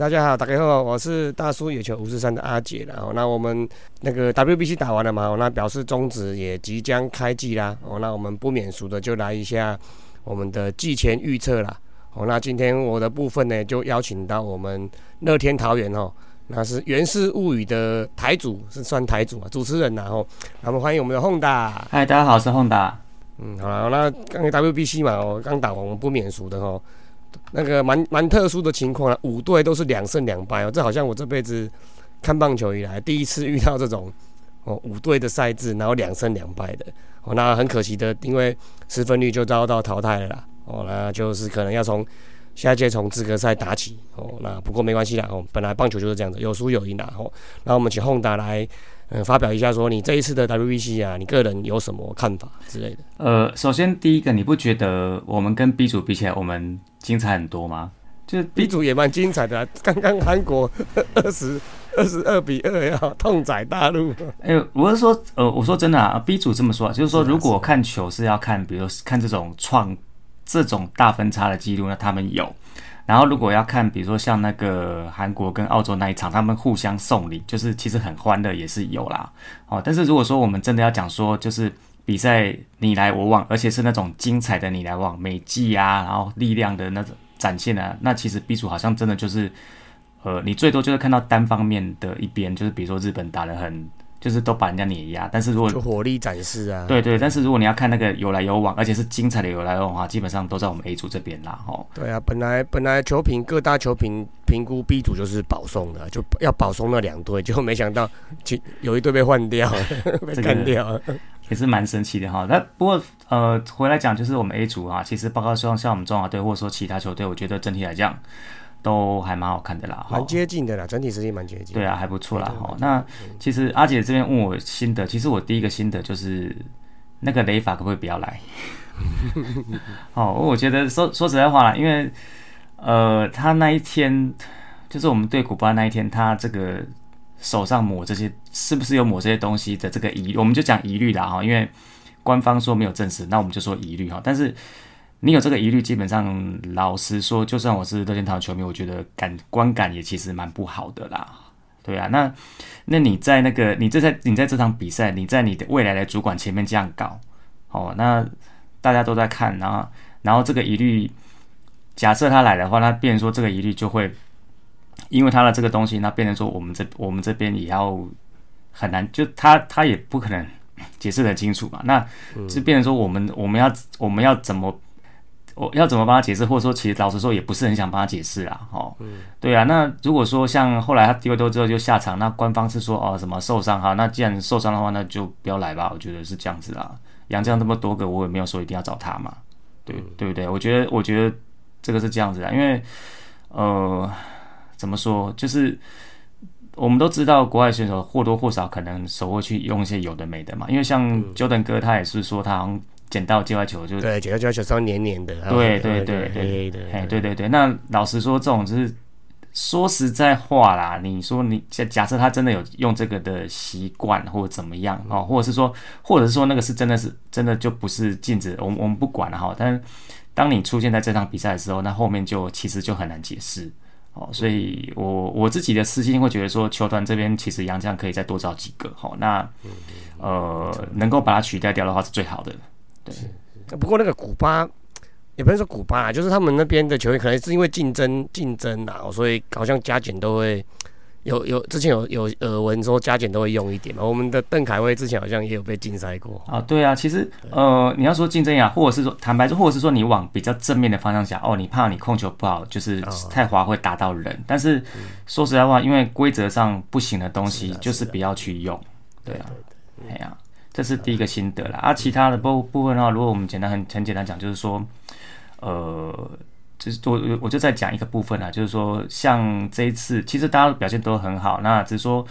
大家好，大家好，我是大叔野球五四三的阿杰然后那我们那个 WBC 打完了嘛，那表示中止也即将开季啦。哦，那我们不免俗的就来一下我们的季前预测啦。哦，那今天我的部分呢，就邀请到我们乐天桃园哦，那是《源氏物语》的台主，是算台主啊，主持人然后，我们欢迎我们的 Honda。嗨，大家好，我是 Honda。嗯，好了，那刚才 WBC 嘛，我刚打完，我们不免俗的哦。那个蛮蛮特殊的情况啊，五队都是两胜两败哦，这好像我这辈子看棒球以来第一次遇到这种哦五队的赛制，然后两胜两败的。哦，那很可惜的，因为失分率就遭到淘汰了啦。哦，那就是可能要从下一届从资格赛打起。哦，那不过没关系啦哦，本来棒球就是这样子，有输有赢啦哦，那我们请宏达来。嗯，发表一下说你这一次的 WBC 啊，你个人有什么看法之类的？呃，首先第一个，你不觉得我们跟 B 组比起来，我们精彩很多吗？就是 B 组也蛮精彩的，刚刚韩国二十二十二比二要痛宰大陆。哎，我是说，呃，我说真的啊，B 组这么说，就是说，如果看球是要看，比如看这种创这种大分差的记录，那他们有。然后如果要看，比如说像那个韩国跟澳洲那一场，他们互相送礼，就是其实很欢乐，也是有啦。哦，但是如果说我们真的要讲说，就是比赛你来我往，而且是那种精彩的你来往，美技啊，然后力量的那种展现啊，那其实 B 组好像真的就是，呃，你最多就是看到单方面的一边，就是比如说日本打得很。就是都把人家碾压，但是如果火力展示啊，对对，但是如果你要看那个有来有往，而且是精彩的有来有往的话，基本上都在我们 A 组这边啦，吼。对啊，本来本来球评各大球评评估 B 组就是保送的，就要保送那两队，就没想到其有一队被换掉，被干掉了，也是蛮神奇的哈。那不过呃，回来讲就是我们 A 组啊，其实包括像像我们中华队或者说其他球队，我觉得整体来讲。都还蛮好看的啦，蛮接近的啦，整体实力蛮接近。对啊，还不错啦。哈，那其实阿姐这边问我心得，其实我第一个心得就是那个雷法可不可以不要来？哦，我觉得说说实在话啦，因为呃，他那一天就是我们对古巴那一天，他这个手上抹这些，是不是有抹这些东西的这个疑，我们就讲疑虑啦哈，因为官方说没有证实，那我们就说疑虑哈，但是。你有这个疑虑，基本上老实说，就算我是乐天堂球迷，我觉得感观感也其实蛮不好的啦。对啊，那那你在那个你这在你在这场比赛，你在你的未来的主管前面这样搞，哦，那大家都在看，然后然后这个疑虑，假设他来的话，那变成说这个疑虑就会因为他的这个东西，那变成说我们这我们这边也要很难，就他他也不可能解释很清楚嘛，那就变成说我们我们要我们要怎么？我要怎么帮他解释，或者说，其实老实说，也不是很想帮他解释啦。哦，对啊。那如果说像后来他丢丢之后就下场，那官方是说哦什么受伤哈，那既然受伤的话，那就不要来吧。我觉得是这样子啦。杨绛这么多个，我也没有说一定要找他嘛。对对不对？我觉得我觉得这个是这样子啊，因为呃怎么说，就是我们都知道国外选手或多或少可能手会去用一些有的没的嘛。因为像 Jordan 哥他也是说他。捡到界外球就对，捡到界外球稍微黏黏的，对对对对对，哎对对对。那老实说，这种就是说实在话啦。你说你假假设他真的有用这个的习惯，或者怎么样哦，或者是说，或者是说那个是真的是真的就不是禁止，我们我们不管了哈。但是当你出现在这场比赛的时候，那后面就其实就很难解释哦。所以我我自己的私心会觉得说，球团这边其实杨将可以再多找几个哈。那呃，能够把它取代掉的话是最好的。对，不过那个古巴也不是说古巴啊，就是他们那边的球员可能是因为竞争竞争啊，所以好像加减都会有有之前有有耳闻说加减都会用一点嘛。我们的邓凯威之前好像也有被禁赛过啊。对啊，其实呃，你要说竞争呀，或者是说坦白说，或者是说你往比较正面的方向想，哦，你怕你控球不好，就是太滑会打到人。但是说实在话，因为规则上不行的东西，就是不要去用。对啊，哎呀。这是第一个心得啦，啊，其他的部部分的话，如果我们简单很很简单讲，就是说，呃，就是我我就再讲一个部分啊，就是说，像这一次，其实大家表现都很好，那只是说，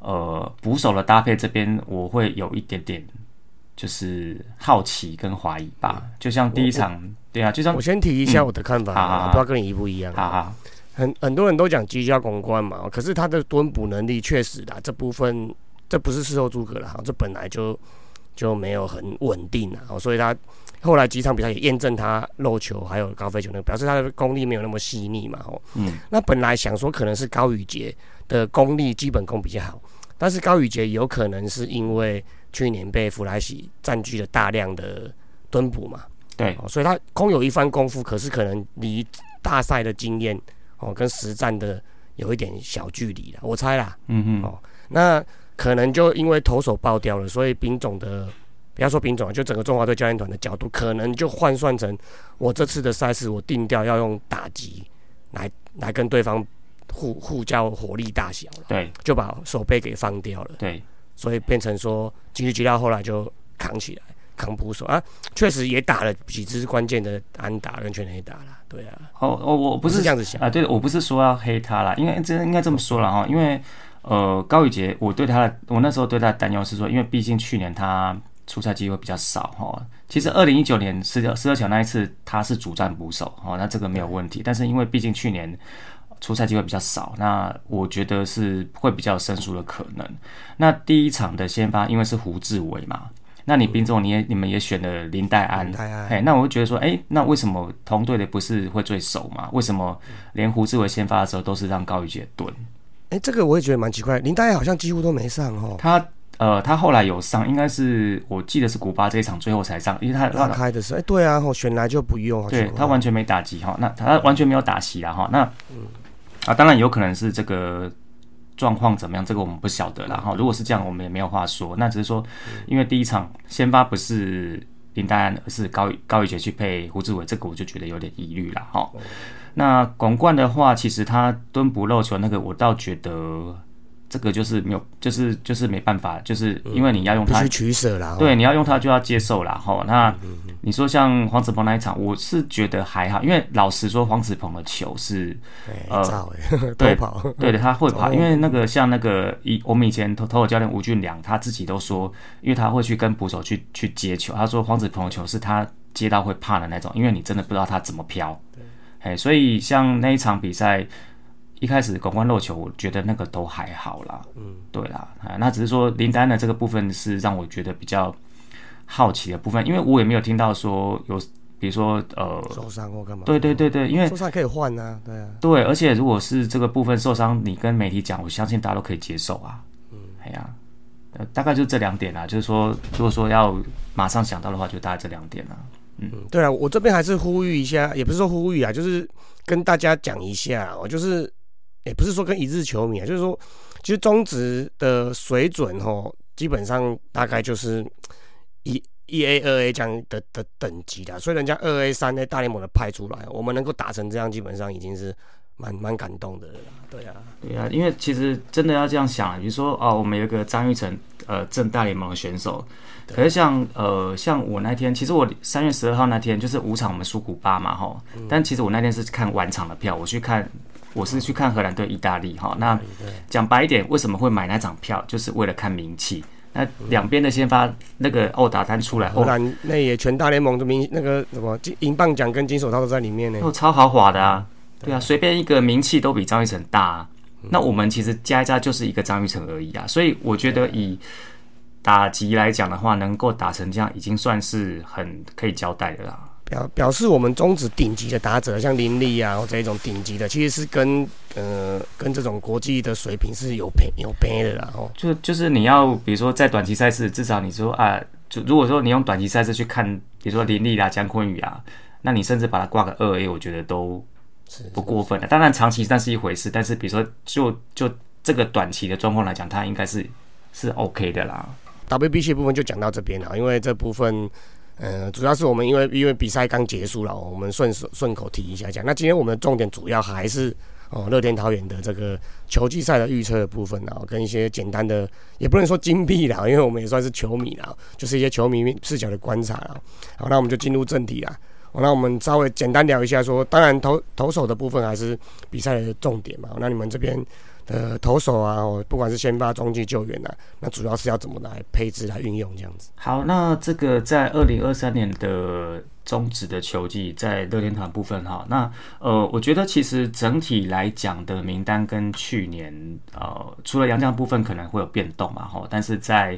呃，捕手的搭配这边，我会有一点点就是好奇跟怀疑吧。就像第一场，对啊，就像我先提一下我的看法，不知道跟你一不一样。好好，很很多人都讲居家公关嘛，可是他的蹲捕能力确实的这部分。这不是事后诸葛了哈，这本来就就没有很稳定啊，哦，所以他后来几场比赛也验证他漏球还有高飞球那个，表示他的功力没有那么细腻嘛，哦，嗯，那本来想说可能是高宇杰的功力基本功比较好，但是高宇杰有可能是因为去年被弗莱西占据了大量的蹲捕嘛，对，所以他空有一番功夫，可是可能离大赛的经验哦跟实战的有一点小距离了，我猜啦，嗯嗯，哦，那。可能就因为投手爆掉了，所以兵总的不要说兵种就整个中华队教练团的角度，可能就换算成我这次的赛事，我定调要用打击来来跟对方互互交火力大小了。对，就把手背给放掉了。对，所以变成说吉吉吉料后来就扛起来扛捕手啊，确实也打了几支关键的安打跟全垒打了。对啊，哦哦，我不是这样子想啊，对我不是说要黑他啦，因为这应该这么说了哈，因为。呃，高宇杰，我对他的，我那时候对他的担忧是说，因为毕竟去年他出赛机会比较少哈。其实二零一九年十二十二强那一次他是主战捕手哦，那这个没有问题。但是因为毕竟去年出赛机会比较少，那我觉得是会比较生疏的可能。那第一场的先发因为是胡志伟嘛，那你兵总你也你们也选了林黛安，嘿，那我就觉得说，哎，那为什么同队的不是会最熟嘛？为什么连胡志伟先发的时候都是让高宇杰蹲？哎，这个我也觉得蛮奇怪，林大爷好像几乎都没上哦。他呃，他后来有上，应该是我记得是古巴这一场最后才上，因为他拉开的时候哎，对啊，选来就不用。对他完全没打击哈，那他完全没有打席了哈。那啊，当然有可能是这个状况怎么样，这个我们不晓得了哈。如果是这样，我们也没有话说。那只是说，因为第一场先发不是林丹安，而是高高宇杰去配胡志伟，这个我就觉得有点疑虑了哈。那广冠的话，其实他蹲不漏球那个，我倒觉得这个就是没有，就是就是没办法，就是因为你要用它取舍啦。对，你要用它就要接受啦。哈。那你说像黄子鹏那一场，我是觉得还好，因为老实说，黄子鹏的球是呃，对跑，对的，他会跑。因为那个像那个以我们以前投投手教练吴俊良，他自己都说，因为他会去跟捕手去去接球，他说黄子鹏的球是他接到会怕的那种，因为你真的不知道他怎么飘。哎，所以像那一场比赛一开始广冠漏球，我觉得那个都还好啦。嗯，对啦，啊，那只是说林丹的这个部分是让我觉得比较好奇的部分，因为我也没有听到说有，比如说呃受伤或干嘛。对对对对，因为受伤可以换啊，对啊。对，而且如果是这个部分受伤，你跟媒体讲，我相信大家都可以接受啊。嗯，哎呀，呃，大概就这两点啦，就是说，如果说要马上想到的话，就大概这两点啦。嗯，对啊，我这边还是呼吁一下，也不是说呼吁啊，就是跟大家讲一下，我就是，也不是说跟一日球迷啊，就是说，其实中职的水准哦，基本上大概就是一一 A 二 A 这样的的等级的，所以人家二 A 三 A 大联盟的派出来，我们能够打成这样，基本上已经是蛮蛮感动的了，对啊，对啊，因为其实真的要这样想，比如说哦，我们有一个张玉成，呃，正大联盟的选手。可是像呃像我那天，其实我三月十二号那天就是五场我们输古巴嘛哈，但其实我那天是看晚场的票，我去看我是去看荷兰对意大利哈。那讲白一点，为什么会买那张票，就是为了看名气。那两边的先发那个欧打单出来，荷兰那也全大联盟的名那个什么金银棒奖跟金手套都在里面呢，都超豪华的啊。对啊，随便一个名气都比张雨晨大。那我们其实加一加就是一个张雨晨而已啊，所以我觉得以。打击来讲的话，能够打成这样，已经算是很可以交代的啦。表表示我们中职顶级的打者，像林立啊，或者一种顶级的，其实是跟呃跟这种国际的水平是有配有配的啦。哦，就就是你要比如说在短期赛事，至少你说啊，就如果说你用短期赛事去看，比如说林立啊、姜坤宇啊，那你甚至把它挂个二 A，我觉得都不过分的。当然长期那是一回事，但是比如说就就这个短期的状况来讲，它应该是是 OK 的啦。WBC 部分就讲到这边了，因为这部分，呃，主要是我们因为因为比赛刚结束了，我们顺手顺口提一下讲。那今天我们的重点主要还是哦，乐天桃园的这个球季赛的预测的部分啊，跟一些简单的，也不能说金币啦，因为我们也算是球迷啦，就是一些球迷视角的观察啦。好，那我们就进入正题啦。好，那我们稍微简单聊一下，说当然投投手的部分还是比赛的重点嘛。那你们这边？呃，投手啊，不管是先发、中继、救援啊，那主要是要怎么来配置、来运用这样子。好，那这个在二零二三年的中止的球季，在乐天团部分哈，那呃，我觉得其实整体来讲的名单跟去年呃，除了杨将部分可能会有变动嘛哈，但是在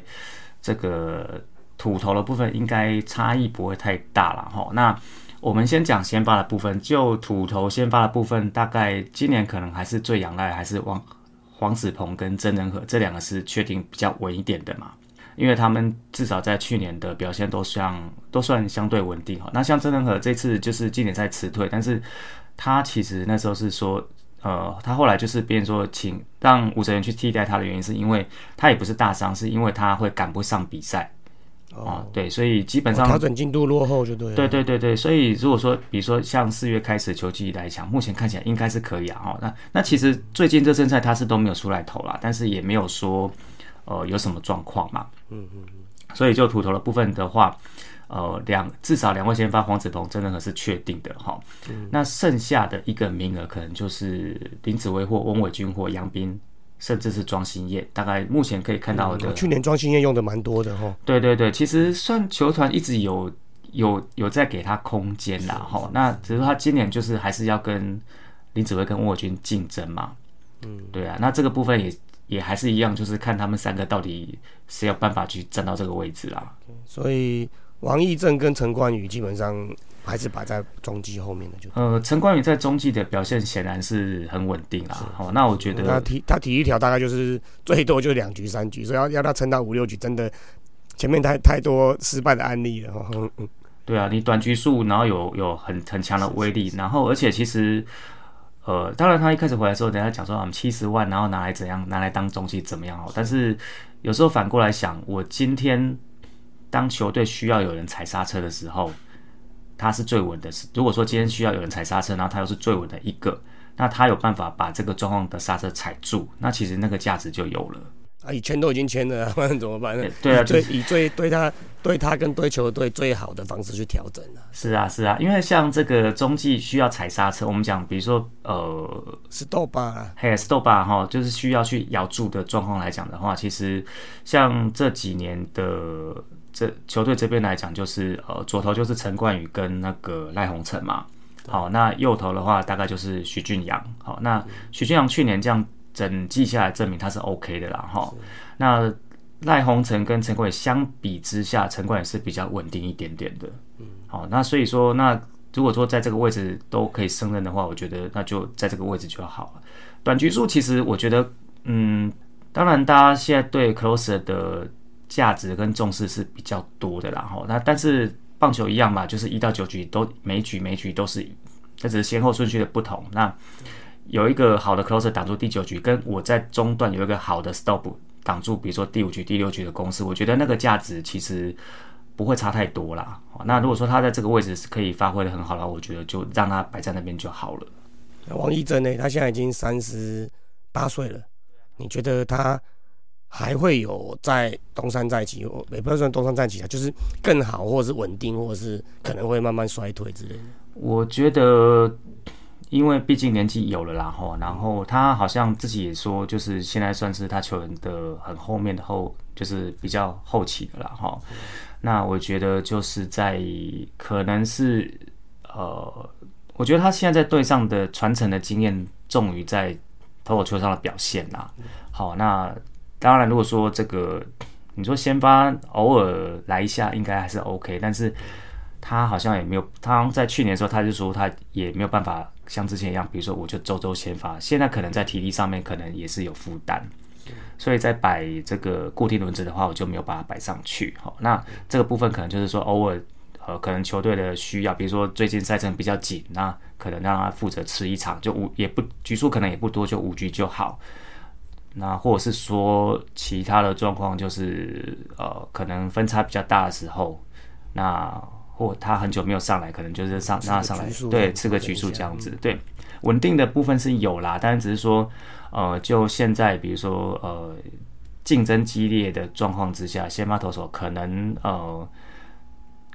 这个土头的部分应该差异不会太大了哈。那我们先讲先发的部分，就土头先发的部分，大概今年可能还是最仰赖还是王黄子鹏跟曾仁和这两个是确定比较稳一点的嘛，因为他们至少在去年的表现都像都算相对稳定哈。那像曾仁和这次就是今年在辞退，但是他其实那时候是说。呃，他后来就是别人说请让吴哲源去替代他的原因，是因为他也不是大伤，是因为他会赶不上比赛。哦，对，所以基本上调整进度落后就对。对对对对，所以如果说比如说像四月开始球季来讲，目前看起来应该是可以啊。哦，那那其实最近这阵赛他是都没有出来投啦，但是也没有说呃有什么状况嘛。嗯嗯嗯。所以就土头的部分的话。呃，两至少两位先发黄子鹏真的可是确定的哈。那剩下的一个名额可能就是林子威或翁伟军或杨斌，甚至是庄心燕。大概目前可以看到的，去年庄心燕用的蛮多的哈。对对对，其实算球团一直有有有在给他空间啦哈。那只是他今年就是还是要跟林子维跟翁伟军竞争嘛。嗯，对啊。那这个部分也也还是一样，就是看他们三个到底谁有办法去站到这个位置啦。所以。王义正跟陈冠宇基本上还是摆在中继后面的，就呃，陈冠宇在中继的表现显然是很稳定啦。好，那我觉得他体他体育条大概就是最多就两局三局，所以要要他撑到五六局，真的前面太太多失败的案例了。嗯，对啊，你短局数，然后有有很很强的威力，然后而且其实呃，当然他一开始回来的时候，等下讲说我们七十万，然后拿来怎样拿来当中继怎么样哦，但是有时候反过来想，我今天。当球队需要有人踩刹车的时候，他是最稳的。是如果说今天需要有人踩刹车，然后他又是最稳的一个，那他有办法把这个状况的刹车踩住，那其实那个价值就有了。啊，以前都已经签了，不然怎么办呢？对啊，最以最对他对他跟对球队最好的方式去调整啊。是啊，是啊，因为像这个中继需要踩刹车，我们讲，比如说呃，stop，嘿，stop 哈，就是需要去咬住的状况来讲的话，其实像这几年的。这球队这边来讲，就是呃左投就是陈冠宇跟那个赖鸿成嘛，好，那右投的话大概就是徐俊阳，好，那徐俊阳去年这样整季下来证明他是 OK 的啦，哈，那赖鸿成跟陈冠宇相比之下，陈冠宇是比较稳定一点点的，嗯，好，那所以说那如果说在这个位置都可以胜任的话，我觉得那就在这个位置就好了。短局数其实我觉得，嗯，当然大家现在对 closer 的。价值跟重视是比较多的，然后那但是棒球一样嘛，就是一到九局都每局每局都是，这只是先后顺序的不同。那有一个好的 closer 挡住第九局，跟我在中段有一个好的 stop 挡住，比如说第五局、第六局的公式，我觉得那个价值其实不会差太多啦。那如果说他在这个位置是可以发挥的很好的话，我觉得就让他摆在那边就好了。王一真呢，他现在已经三十八岁了，你觉得他？还会有在东山再起，也不算东山再起啊，就是更好，或者是稳定，或者是可能会慢慢衰退之类的。我觉得，因为毕竟年纪有了，然后，然后他好像自己也说，就是现在算是他球员的很后面的后，就是比较后期的了哈。那我觉得就是在可能是呃，我觉得他现在在队上的传承的经验重于在投球上的表现啦。好，那。当然，如果说这个，你说先发偶尔来一下，应该还是 OK。但是他好像也没有，他在去年的时候他就说他也没有办法像之前一样，比如说我就周周先发。现在可能在体力上面可能也是有负担，所以在摆这个固定轮子的话，我就没有把它摆上去。好，那这个部分可能就是说偶尔呃，可能球队的需要，比如说最近赛程比较紧，那可能让他负责吃一场，就五也不局数可能也不多，就五局就好。那或者是说其他的状况，就是呃，可能分差比较大的时候，那或他很久没有上来，可能就是上让他上来，对，吃个局数这样子，对，稳定的部分是有啦，但是只是说，呃，就现在比如说呃，竞争激烈的状况之下，先发投手可能呃，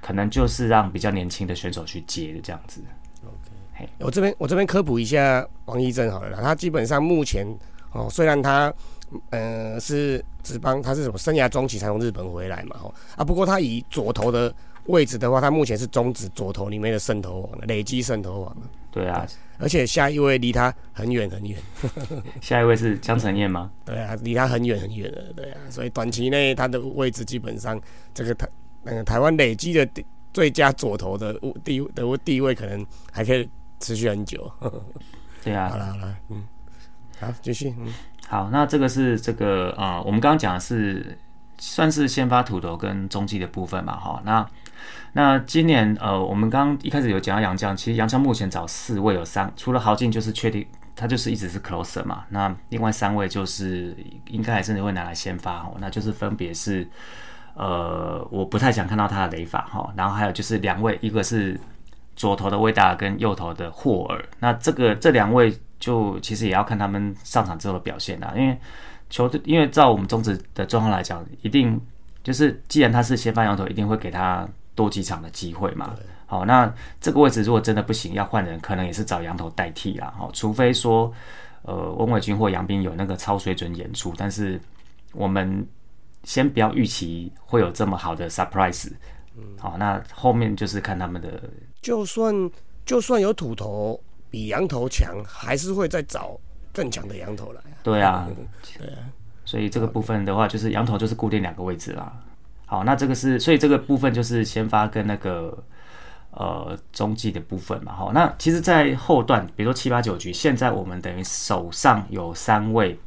可能就是让比较年轻的选手去接的这样子。OK，我这边我这边科普一下王一正好了，他基本上目前。哦，虽然他，呃，是只帮他是什么生涯中期才从日本回来嘛，哦啊，不过他以左投的位置的话，他目前是中指左投里面的胜投王累积胜投王对啊，而且下一位离他很远很远。下一位是江承彦吗？对啊，离他很远很远了，对啊，所以短期内他的位置基本上这个台那个台湾累积的最佳左投的地的地位，可能还可以持续很久。对啊，好了好了，嗯，好继续，嗯，好，那这个是这个啊，我们刚刚讲的是算是先发土豆跟中继的部分嘛，哈，那那今年呃，我们刚刚一开始有讲到杨将，其实杨将目前找四位有三，除了豪进就是确定他就是一直是 closer 嘛，那另外三位就是应该还是会拿来先发哦，那就是分别是呃，我不太想看到他的雷法哈，然后还有就是两位，一个是。左投的威达跟右投的霍尔，那这个这两位就其实也要看他们上场之后的表现啦。因为球队，因为照我们中职的状况来讲，一定就是既然他是先发羊头，一定会给他多几场的机会嘛。好，那这个位置如果真的不行，要换人，可能也是找羊头代替啦。好，除非说呃温伟军或杨斌有那个超水准演出，但是我们先不要预期会有这么好的 surprise。好，那后面就是看他们的。就算就算有土头比羊头强，还是会再找更强的羊头来。对啊，对啊。所以这个部分的话，就是羊头就是固定两个位置啦。好，那这个是，所以这个部分就是先发跟那个呃中继的部分嘛。好，那其实，在后段，比如说七八九局，现在我们等于手上有三位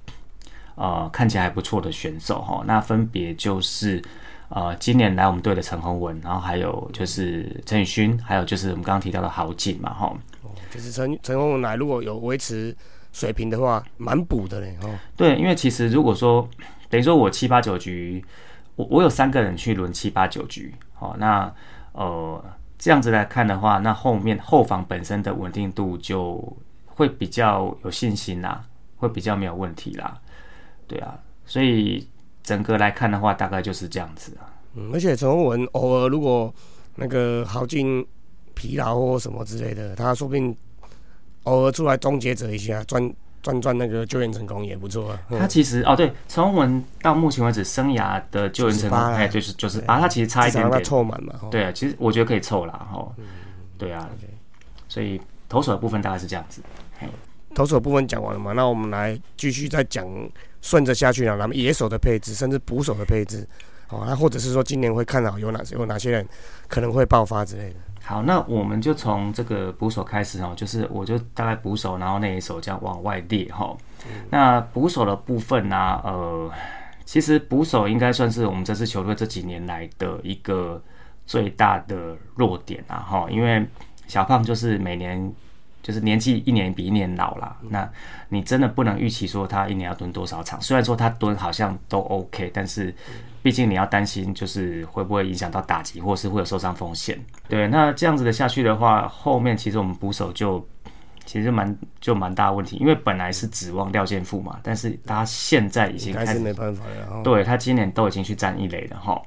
呃看起来还不错的选手哈。那分别就是。呃，今年来我们队的陈宏文，然后还有就是陈宇勋，还有就是我们刚刚提到的郝景嘛，哈。哦，就是陈陈宏文来，如果有维持水平的话，蛮补的嘞，哦。对，因为其实如果说等于说我七八九局，我我有三个人去轮七八九局，好，那呃这样子来看的话，那后面后防本身的稳定度就会比较有信心啦，会比较没有问题啦，对啊，所以。整个来看的话，大概就是这样子啊。嗯，而且陈宏文偶尔如果那个豪进疲劳或什么之类的，他说不定偶尔出来终结者一下，赚赚赚那个救援成功也不错啊。他其实哦，对，陈宏文到目前为止生涯的救援成功，哎，就是就是把他其实差一点点凑满嘛。对啊，其实我觉得可以凑啦哈。对啊，所以投手的部分大概是这样子。投手部分讲完了嘛？那我们来继续再讲。顺着下去了，那么野手的配置，甚至捕手的配置，哦，那或者是说今年会看好有哪些有哪些人可能会爆发之类的。好，那我们就从这个捕手开始哦，就是我就大概捕手，然后那一手这样往外列哈。那捕手的部分呢，呃，其实捕手应该算是我们这支球队这几年来的一个最大的弱点啊哈，因为小胖就是每年。就是年纪一年比一年老了，那你真的不能预期说他一年要蹲多少场。虽然说他蹲好像都 OK，但是毕竟你要担心，就是会不会影响到打击，或是会有受伤风险。对，那这样子的下去的话，后面其实我们捕手就其实蛮就蛮大问题，因为本来是指望廖建富嘛，但是他现在已经开始没办法了。对他今年都已经去占一垒了哈。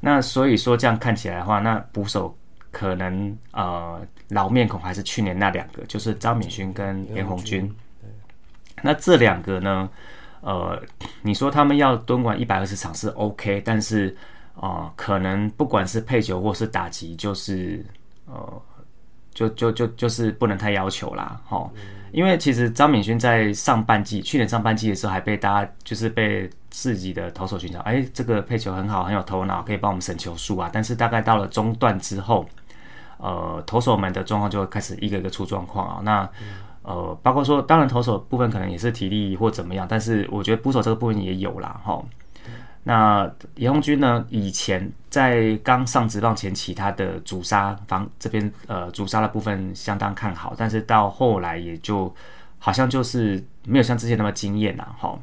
那所以说这样看起来的话，那捕手。可能呃老面孔还是去年那两个，就是张敏勋跟严红军。那这两个呢，呃，你说他们要蹲管一百二十场是 OK，但是啊，可能不管是配球或是打击，就是呃，就就就就是不能太要求啦，哈。因为其实张敏勋在上半季，去年上半季的时候还被大家就是被自己的投手寻找，哎，这个配球很好，很有头脑，可以帮我们省球数啊。但是大概到了中段之后，呃，投手们的状况就会开始一个一个出状况啊。那呃，包括说，当然投手部分可能也是体力或怎么样，但是我觉得捕手这个部分也有啦，哈。那严红军呢，以前在刚上职棒前期，他的主杀方这边呃主杀的部分相当看好，但是到后来也就好像就是没有像之前那么惊艳了，哈。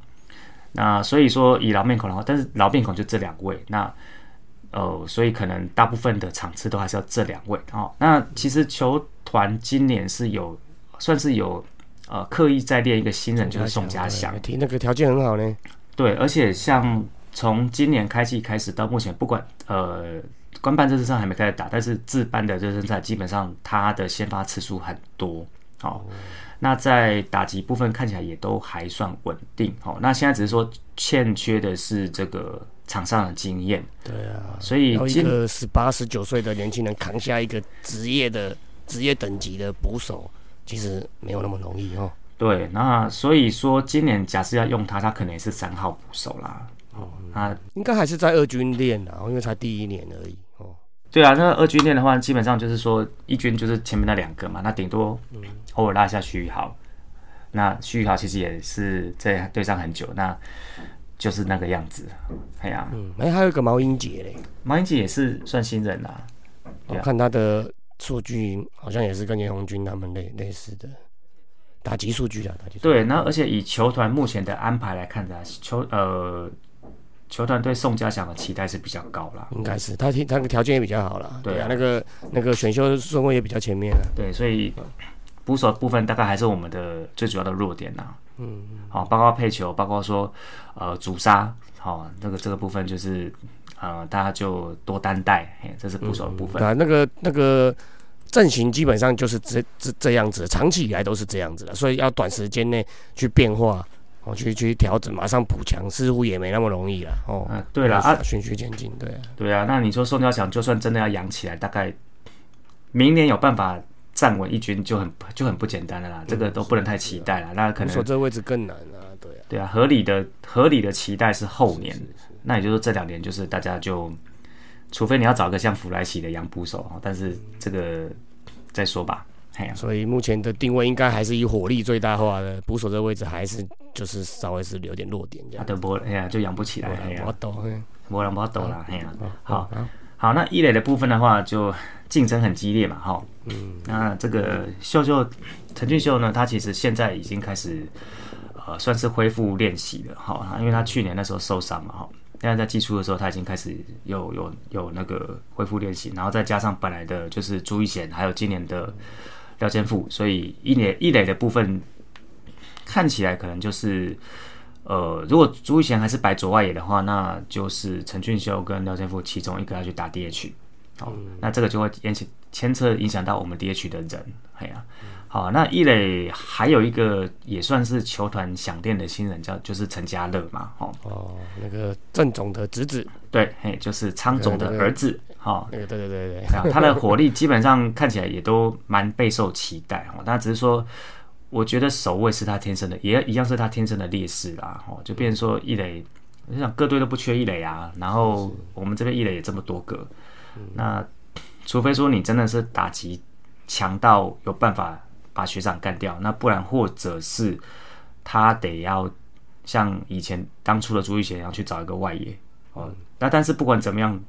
那所以说以老面孔的话，但是老面孔就这两位，那。呃，所以可能大部分的场次都还是要这两位哦。那其实球团今年是有算是有呃刻意在练一个新人，就是宋家祥，那个条件很好呢。对，而且像从今年开季开始到目前，不管呃官办热身赛还没开始打，但是自办的热身赛基本上他的先发次数很多。好，那在打击部分看起来也都还算稳定。好，那现在只是说欠缺的是这个。场上的经验，对啊，所以一个十八十九岁的年轻人扛下一个职业的职业等级的捕手，其实没有那么容易哦。对，那所以说今年假设要用他，他可能也是三号捕手啦。哦，那应该还是在二军练的，因为才第一年而已。哦，对啊，那二军练的话，基本上就是说一军就是前面那两个嘛，那顶多偶尔拉一下徐宇豪。那徐宇豪其实也是在队上很久，那就是那个样子。哎呀，嗯，哎，还有一个毛英杰嘞，毛英杰也是算新人啦。我看他的数据好像也是跟严红军他们类类似的打击数据啊，打击。对，那而且以球团目前的安排来看的球呃。球团对宋家祥的期待是比较高啦，应该是他他个条件也比较好了，对啊，那个那个选秀顺位也比较前面啊，对，所以捕手部分大概还是我们的最主要的弱点呐，嗯，好，包括配球，包括说呃主杀，好，这个这个部分就是呃大家就多担待，嘿，这是捕手的部分啊，那个那个阵型基本上就是这这这样子，长期以来都是这样子的，所以要短时间内去变化。哦，去去调整，马上补强，似乎也没那么容易了。哦，对了啊，循序渐进，对，对啊。那你说宋家祥就算真的要养起来，大概明年有办法站稳一军，就很就很不简单了啦。这个都不能太期待了。那可能说这个位置更难啊，对啊。对啊，合理的合理的期待是后年。那也就是这两年，就是大家就，除非你要找个像弗莱喜的养捕手但是这个再说吧。所以目前的定位应该还是以火力最大化的捕手这个位置，还是就是稍微是有点弱点这样。啊，不，哎呀，就养不起来，哎呀，不抖，没人不抖啦，哎呀，好，好，那一垒的部分的话，就竞争很激烈嘛，哈，嗯，那这个秀秀陈俊秀呢，他其实现在已经开始呃，算是恢复练习了，哈，因为他去年那时候受伤嘛，哈，现在在寄出的时候他已经开始有有有那个恢复练习，然后再加上本来的就是朱一贤，还有今年的。廖建富，所以一垒一垒的部分看起来可能就是，呃，如果朱一贤还是摆左外野的话，那就是陈俊秀跟廖建富其中一个要去打 DH，好，那这个就会引起牵扯影响到我们 DH 的人，哎呀，好，那一磊还有一个也算是球团想练的新人，叫就是陈家乐嘛，哦，哦，那个郑总的侄子，对，嘿，就是昌总的儿子。好，对对对对他的火力基本上看起来也都蛮备受期待哦。但只是说，我觉得守卫是他天生的，也一样是他天生的劣势啦。哦，就变成说一垒，我想各队都不缺一磊啊。然后我们这边一磊也这么多个，那除非说你真的是打击强到有办法把学长干掉，那不然或者是他得要像以前当初的朱玉贤一样去找一个外野哦。那但是不管怎么样。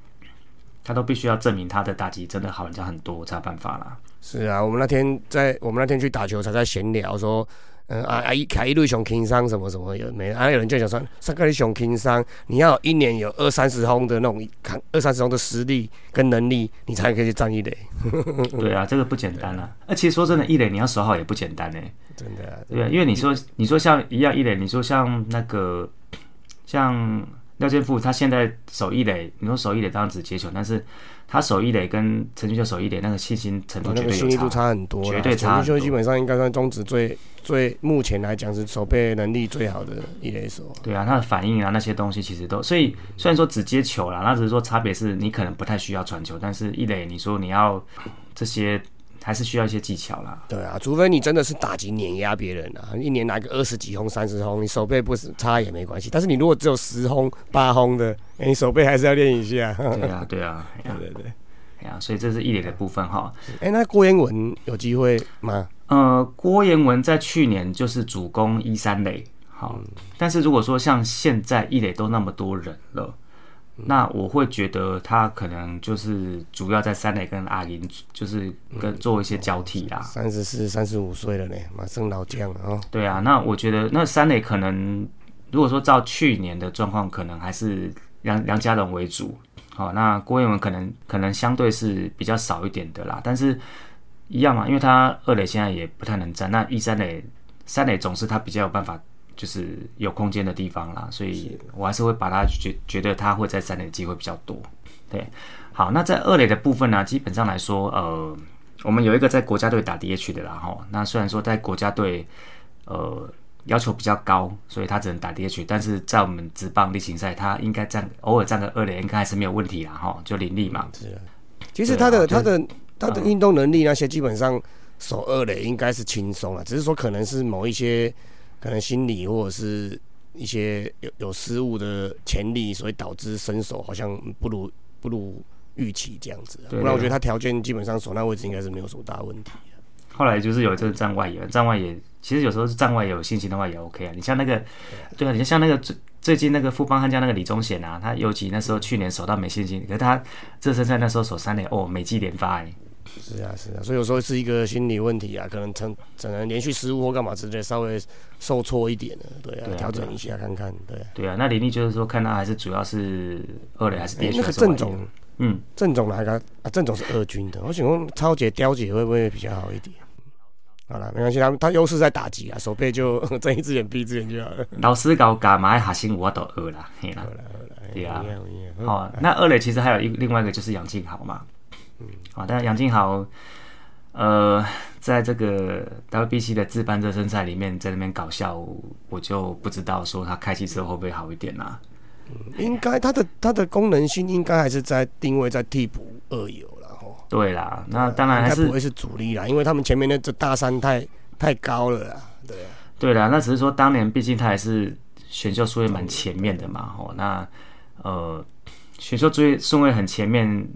他都必须要证明他的打击真的好人家很多才有办法啦。是啊，我们那天在我们那天去打球才在闲聊说，嗯啊啊一凯一路熊轻伤什么什么有没？啊有人就想说，三个你熊轻伤，你要一年有二三十轰的那种扛二三十轰的实力跟能力，你才可以去站一垒。对啊，这个不简单啊。而其实说真的，一垒你要守好也不简单呢。真的啊。对啊，因为你说你说像一样一垒，你说像那个像。廖建富他现在守一垒，你说守一垒这样子接球，但是他守一垒跟陈俊秀守一垒那个信心程度绝对有差，差很多。绝对差。陈俊秀基本上应该算中职最最目前来讲是守备能力最好的一垒手。对啊，他的反应啊那些东西其实都，所以虽然说只接球啦，那只是说差别是你可能不太需要传球，但是一垒你说你要这些。还是需要一些技巧啦。对啊，除非你真的是打击碾压别人啊，一年拿个二十几轰、三十轰，你手背不是差也没关系。但是你如果只有十轰、八轰的，你手背还是要练一下。对啊，对啊，对对对，哎呀，所以这是一垒的部分哈。哎，那郭彦文有机会吗？呃，郭彦文在去年就是主攻一三垒，好，但是如果说像现在一垒都那么多人了。那我会觉得他可能就是主要在三垒跟阿林，就是跟做一些交替啦。三十四、三十五岁了呢，马上老将了哦。对啊，那我觉得那三垒可能，如果说照去年的状况，可能还是梁梁家荣为主。好，那郭彦文可能可能相对是比较少一点的啦。但是一样嘛，因为他二垒现在也不太能站，那一三垒三垒总是他比较有办法。就是有空间的地方啦，所以我还是会把它觉觉得他会在三垒的机会比较多。对，好，那在二垒的部分呢，基本上来说，呃，我们有一个在国家队打 DH 的啦，哈，那虽然说在国家队，呃，要求比较高，所以他只能打 DH，但是在我们职棒例行赛，他应该站偶尔站个二垒，应该还是没有问题啦，哈，就林立嘛。是，其实他的他的他的运动能力那些，基本上守二垒应该是轻松了，只是说可能是某一些。可能心理或者是一些有有失误的潜力，所以导致身手好像不如不如预期这样子啊、对不然我觉得他条件基本上守那位置应该是没有什么大问题。后来就是有这个站外野，站外野其实有时候是站外野有信心的话也 OK 啊。你像那个，对啊，你像那个最最近那个富邦悍将那个李宗显啊，他尤其那时候去年守到没信心，可是他这身在那时候守三年，哦，美记连发哎、是啊，是啊，所以有时候是一个心理问题啊，可能成可能连续失误或干嘛之类，稍微受挫一点的，对啊，调整一下看看，对啊。对啊，那林立就是说看他还是主要是二垒还是那个郑总，嗯，郑总来个啊，郑总是二军的，我想问超姐、刁姐会不会比较好一点？好了，没关系，他他优势在打击啊，手背就 睁一只眼闭一只眼就好了。老师搞干嘛核心我都二啦，嘿啦。对啊一样一样哦，那二垒其实还有一另外一个就是杨静豪嘛，嗯，好，但是杨静豪，呃，在这个 WBC 的自办热身赛里面，在那边搞笑，我就不知道说他开机之后会不会好一点啦、应该它的它的功能性应该还是在定位在替补二游了吼，对啦，那当然还是不会是主力啦，因为他们前面的这大山太太高了啦，对啊，对啦，那只是说当年毕竟他还是选秀顺位蛮前面的嘛，哦，那呃选秀顺位顺位很前面，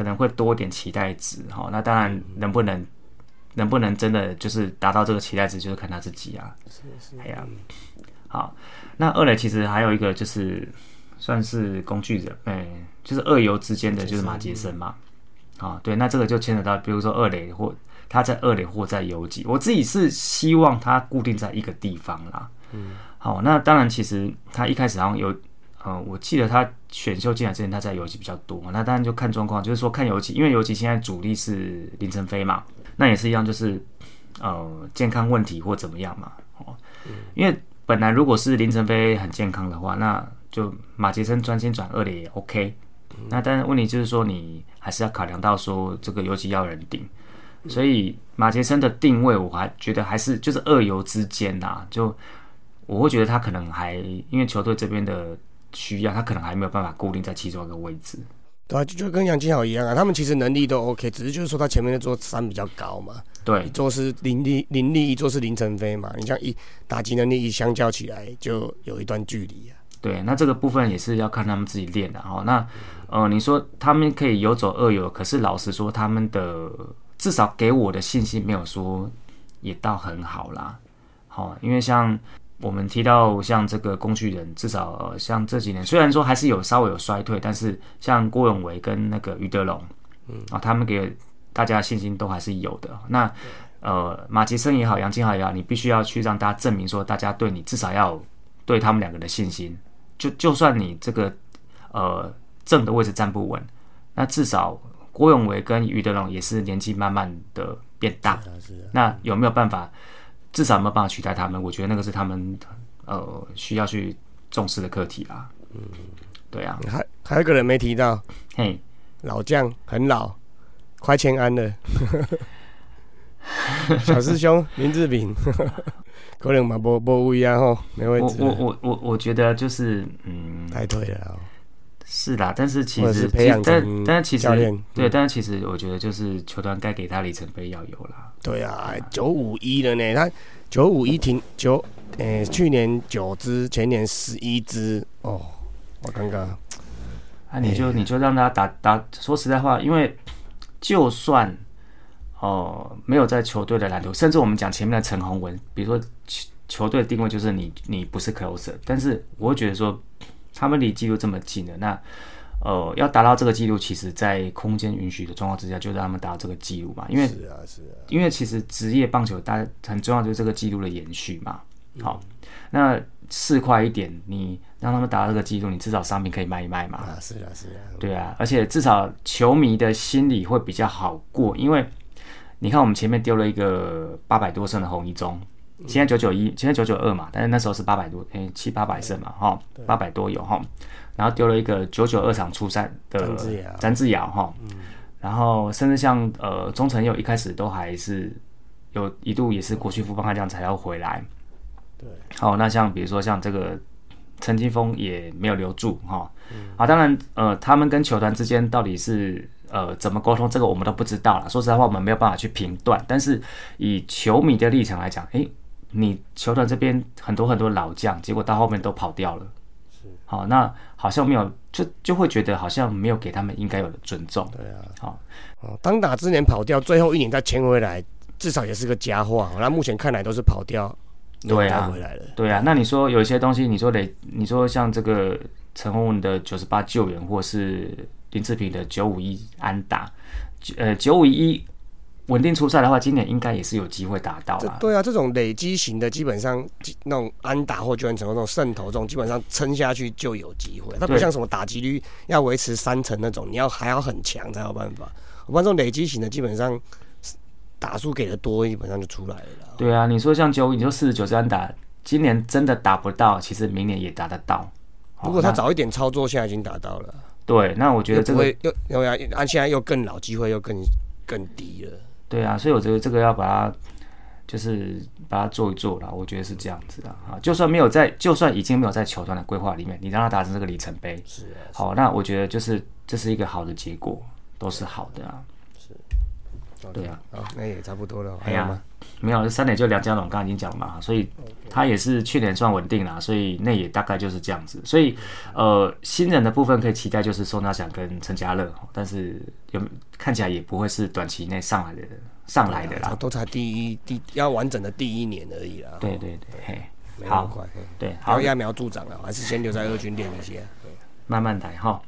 可能会多点期待值，哈、那当然能不能能不能真的就是达到这个期待值，就是看他自己啊。是是。哎呀，好，那二垒其实还有一个就是算是工具人，哎、就是二游之间的就是马杰森嘛。啊，对，那这个就牵扯到，比如说二垒或他在二垒或在游击，我自己是希望他固定在一个地方啦。嗯，好，那当然，其实他一开始好像有，嗯，我记得他选秀进来之前他在游击比较多嘛，那当然就看状况，就是说看游击，因为游击现在主力是林晨飞嘛，那也是一样，就是呃健康问题或怎么样嘛，哦，因为本来如果是林晨飞很健康的话，那就马杰森专心转二垒也 OK。那但是问题就是说，你还是要考量到说这个游击要人顶，所以马杰森的定位，我还觉得还是就是二游之间呐、就我会觉得他可能还因为球队这边的需要，他可能还没有办法固定在其中一个位置。对啊，就就跟杨金豪一样啊，他们其实能力都 OK，只是就是说他前面那座山比较高嘛，对一座是林立林立，一座是林晨飞嘛，你像一打击能力一相较起来，就有一段距离啊。对，那这个部分也是要看他们自己练的哈。那呃，你说他们可以游走二游，可是老实说，他们的至少给我的信心没有说也到很好啦。好，因为像我们提到像这个工具人，至少、呃、像这几年虽然说还是有稍微有衰退，但是像郭永维跟那个于德龙，嗯啊，他们给大家的信心都还是有的。那呃，马吉生也好，杨金豪也好，你必须要去让大家证明说，大家对你至少要对他们两个的信心。就就算你这个呃正的位置站不稳，那至少郭永维跟于德龙也是年纪慢慢的变大，那有没有办法？至少有没有办法取代他们？我觉得那个是他们呃需要去重视的课题啦。嗯，对啊，还还有一个人没提到，嘿，老将很老，快签安了，小师兄林志炳，可能嘛不不位啊吼，没位我我置了，我我我觉得就是嗯太退了哦。是啦，但是其实但但是其实对，但是其实我觉得就是球团该给他里程碑要有啦。对啊，九五一了呢，他九五一停九，诶、去年九支，前年十一支，哦，我刚刚，啊，你就你就让他打打。说实在话，因为就算哦、没有在球队的蓝图，甚至我们讲前面的陈宏文，比如说球球队的定位就是你你不是 closer，但是我会觉得说他们离纪录这么近了，那呃要达到这个纪录，其实在空间允许的状况之下，就让他们达到这个纪录嘛，因为是啊是啊，因为其实职业棒球大家很重要就是这个记录的延续嘛。好，那四块一点，你让他们达到这个记录，你至少商品可以卖一卖嘛。啊是啊是啊，对啊，而且至少球迷的心理会比较好过，因为你看我们前面丢了一个八百多胜的红一中，现在九九一，现在九九二嘛，但是那时候是八百多，诶七八百胜嘛，哈，八百多有哈，然后丢了一个九九二场出赛的詹志尧。哈，然后甚至像呃钟成佑一开始都还是有一度也是国区富邦悍将才要回来，对，好，那像比如说像这个陈金峰也没有留住哈，啊，当然呃，他们跟球团之间到底是呃怎么沟通，这个我们都不知道了。说实在话，我们没有办法去评断。但是以球迷的立场来讲，诶，你球团这边很多很多老将，结果到后面都跑掉了，好，那好像没有，就就会觉得好像没有给他们应该有的尊重。对啊，好，哦，当打之年跑掉，最后一年再签回来，至少也是个佳话。那目前看来都是跑掉，对啊带回来了。对啊，那你说有一些东西，你说得，你说像这个陈宏文的九十八救援，或是林志平的九五一安打，呃，九五一稳定出赛的话，今年应该也是有机会达到啦。对啊，这种累积型的，基本上那种安打或救援成功这种渗透，这种基本上撑下去就有机会。它不像什么打击率要维持三成那种，你要还要很强才有办法。我发现这种累积型的，基本上打数给的多，基本上就出来了啦。对啊，你说像九五，你说四十九支安打，今年真的打不到，其实明年也打得到。好如果他早一点操作，现在已经达到了。对，那我觉得这个又又又要按现在又更老，机会又更更低了。对啊，所以我觉得这个要把它就是把它做一做啦，我觉得是这样子的啊。就算没有在，就算已经没有在球团的规划里面，你让他达成这个里程碑，是啊，好，那我觉得就是这是一个好的结果，都是好的啊。是对啊，好，那也差不多了。还有吗？没有，这三点就梁家龙刚刚已经讲了嘛，所以他也是去年算稳定啦，所以那也大概就是这样子。所以呃，新人的部分可以期待就是宋大祥跟陈家乐，但是有看起来也不会是短期内上来的上来的啦。都才第一第要完整的第一年而已啦。对对对，嘿，没那么好，快。对，好，揠苗助长了，还是先留在二军练一些。慢慢来哈。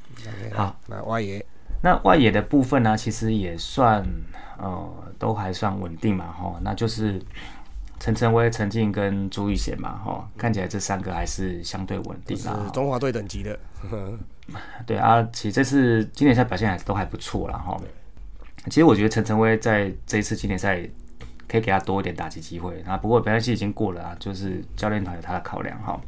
好，那外野那外野的部分呢，其实也算呃都还算稳定嘛，哈，那就是陈晨威、陈静跟朱玉贤嘛，哈，看起来这三个还是相对稳定是啦。中华队等级的，对啊，其实这次经典赛表现还都还不错啦，哈。其实我觉得陈晨威在这一次经典赛可以给他多一点打击机会啊，不过表现期已经过了啊，就是教练团有他的考量哈。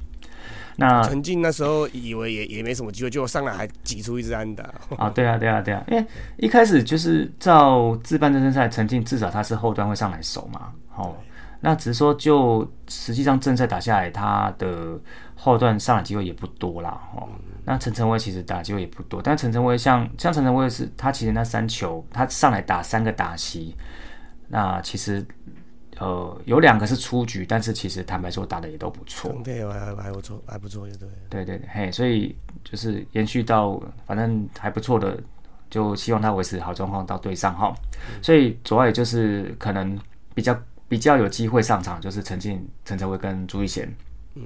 那陈静那时候以为也也没什么机会，结果上来还挤出一支安打。啊，对啊，对啊，对啊，因为一开始就是照自办热身赛，陈静至少他是后端会上来守嘛，哦，那只是说就实际上正赛打下来，他的后段上来机会也不多啦，哦，那陈晨威其实打机会也不多，但陈晨威像像陈晨威是他其实那三球他上来打三个打席，那其实呃有两个是出局，但是其实坦白说打的也都不错，对，还还不错，还不错，就对。对对对，嘿，所以就是延续到反正还不错的，就希望他维持好状况到对上哈。所以主要也就是可能比较比较有机会上场，就是陈进、陈哲威跟朱一贤。嗯，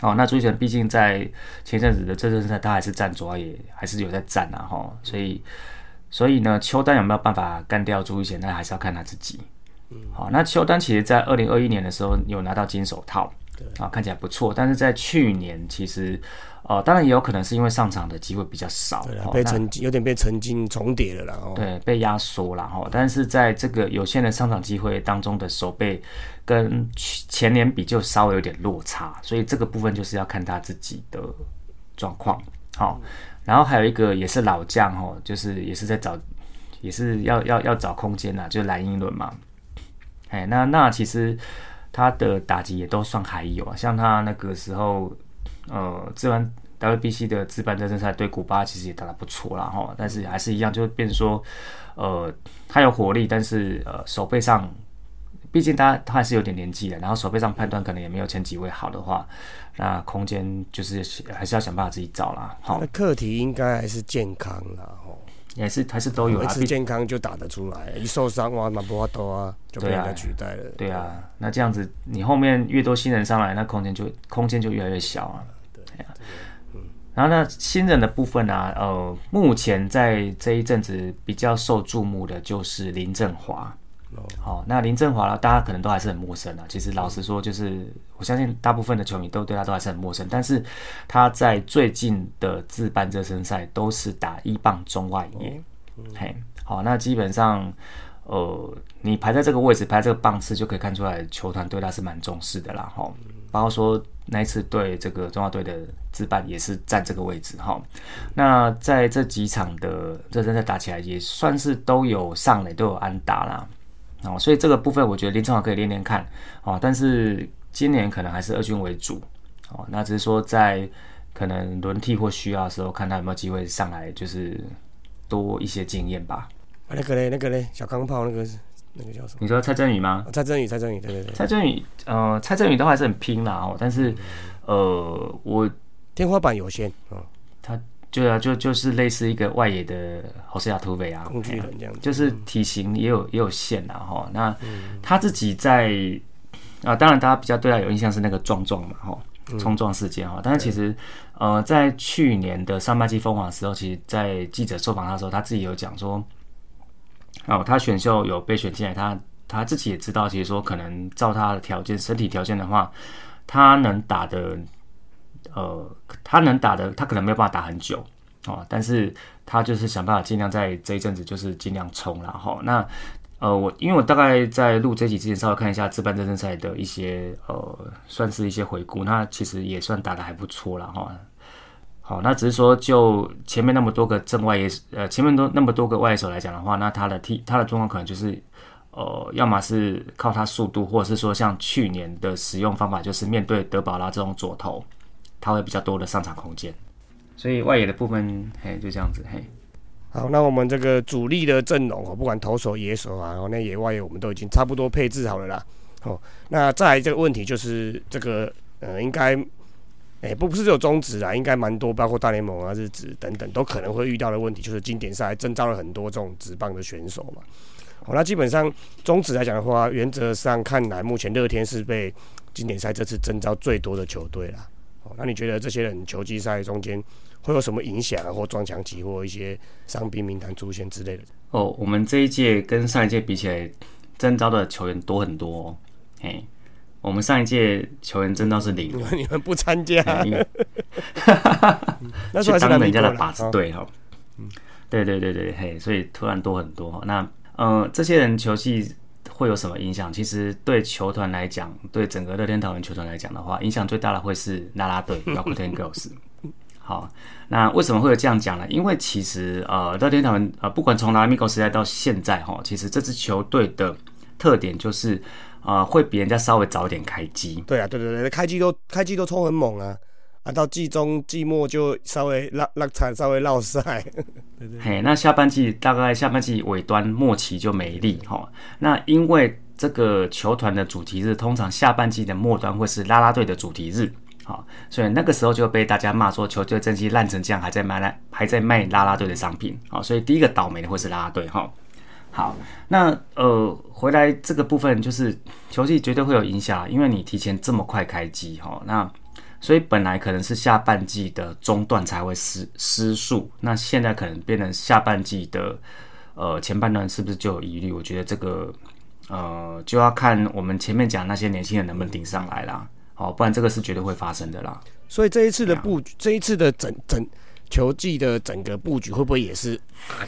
哦，那朱一贤毕竟在前一阵子的这阵赛，他还是站主要也还是有在站啊哈，所以所以呢，邱丹有没有办法干掉朱一贤，那还是要看他自己。好，那邱丹其实在二零二一年的时候有拿到金手套，啊，看起来不错，但是在去年其实，呃，当然也有可能是因为上场的机会比较少，被陈有点被曾经重叠了啦。哦，对被压缩了哈，但是在这个有限的上场机会当中的手背跟前年比就稍微有点落差，所以这个部分就是要看他自己的状况。好，然后还有一个也是老将哦，就是也是在找，也是要要要找空间呐，就是蓝英伦嘛。哎，那那其实他的打击也都算还有啊，像他那个时候，呃，自然 WBC 的自办热身赛对古巴其实也打得不错啦哈，但是还是一样，就变说，呃，他有火力，但是呃手背上，毕竟他他还是有点年纪的，然后手背上判断可能也没有前几位好的话，那空间就是还是要想办法自己找啦。好那，课题应该还是健康啦。哦，也是还是都有啊，维持健康就打得出来，一受伤哇，马波多啊，就被人家取代了。对啊，那这样子你后面越多新人上来，那空间就空间就越来越小啊。对啊，然后呢，新人的部分啊，呃，目前在这一阵子比较受注目的就是林振华。好、那林振华呢，大家可能都还是很陌生啊。其实老实说，就是我相信大部分的球迷都对他都还是很陌生。但是他在最近的自办热身赛都是打一棒中外野，嘿，好，那基本上，呃，你排在这个位置，排这个棒次，就可以看出来球团对他是蛮重视的啦，哈。包括说那一次对这个中华队的自办也是占这个位置，哈。那在这几场的热身赛打起来，也算是都有上垒，都有安打啦，哦，所以这个部分我觉得林正豪可以练练看，哦，但是今年可能还是二军为主，哦，那只是说在可能轮替或需要的时候，看他有没有机会上来，就是多一些经验吧。啊那个嘞，那个嘞，小钢炮那个是那个叫什么？你说蔡振宇吗？蔡振宇，蔡振宇，对对对，蔡振宇，呃，蔡振宇都还是很拼啦哦，但是，呃，我天花板有限啊，他就啊就就是类似一个外野的侯斯亚突围啊，工具人这样子，就是体型也有也有限啊哈。那他自己在啊，当然大家比较对他有印象是那个壮壮嘛哈，冲撞事件哈。但是其实呃，在去年的上半季封王的时候，其实在记者受访他的时候，他自己有讲说，哦，他选秀有被选进来，他他自己也知道，其实说可能照他的条件，身体条件的话，他能打的。呃，他能打的，他可能没有办法打很久哦，但是他就是想办法尽量在这一阵子就是尽量冲了哈。那呃，我因为我大概在录这集之前稍微看一下自办正正赛的一些呃，算是一些回顾，那其实也算打的还不错了哈。好，那只是说就前面那么多个正外野呃，前面都那么多个外野手来讲的话，那他的踢他的状况可能就是呃，要么是靠他速度，或者是说像去年的使用方法，就是面对德保拉这种左投。他会比较多的上场空间，所以外野的部分，嘿，就这样子，嘿。好，那我们这个主力的阵容哦，不管投手、野手啊，然后那野外野我们都已经差不多配置好了啦。哦，那再来这个问题就是这个，呃，应该，哎，不不是只有中职啦，应该蛮多，包括大联盟啊、日职等等，都可能会遇到的问题，就是经典赛征召了很多这种职棒的选手嘛。好，那基本上中职来讲的话，原则上看来，目前乐天是被经典赛这次征召最多的球队啦。那你觉得这些人球季赛中间会有什么影响啊，或撞墙期，或一些伤病名单出现之类的？哦，我们这一届跟上一届比起来，征召的球员多很多。嘿，我们上一届球员征召是零，你们不参加，那是当人家的靶子队哈。嗯，对对对对，嘿，所以突然多很多。那嗯，这些人球季。会有什么影响？其实对球团来讲，对整个乐天桃园球团来讲的话，影响最大的会是拉拉队，包括天 girls。好，那为什么会有这样讲呢？因为其实呃，乐天桃园呃，不管从拉米狗时代到现在哈，其实这支球队的特点就是呃，会比人家稍微早点开机。对啊，对对对，开机都开机都冲很猛啊。啊，到季中季末就稍微落落惨，稍微落赛。嘿，那下半季大概下半季尾端末期就没力哈。那因为这个球团的主题日通常下半季的末端会是拉拉队的主题日，好，所以那个时候就被大家骂说球队阵绩烂成这样，还在卖拉还在卖拉拉队的商品，好，所以第一个倒霉的会是拉拉队哈。好，那呃回来这个部分就是球季绝对会有影响，因为你提前这么快开机哈，那。所以本来可能是下半季的中段才会失失速，那现在可能变成下半季的呃前半段是不是就有疑虑？我觉得这个呃就要看我们前面讲那些年轻人能不能顶上来啦，好，不然这个是绝对会发生的啦。所以这一次的布局，这一次的整整球季的整个布局会不会也是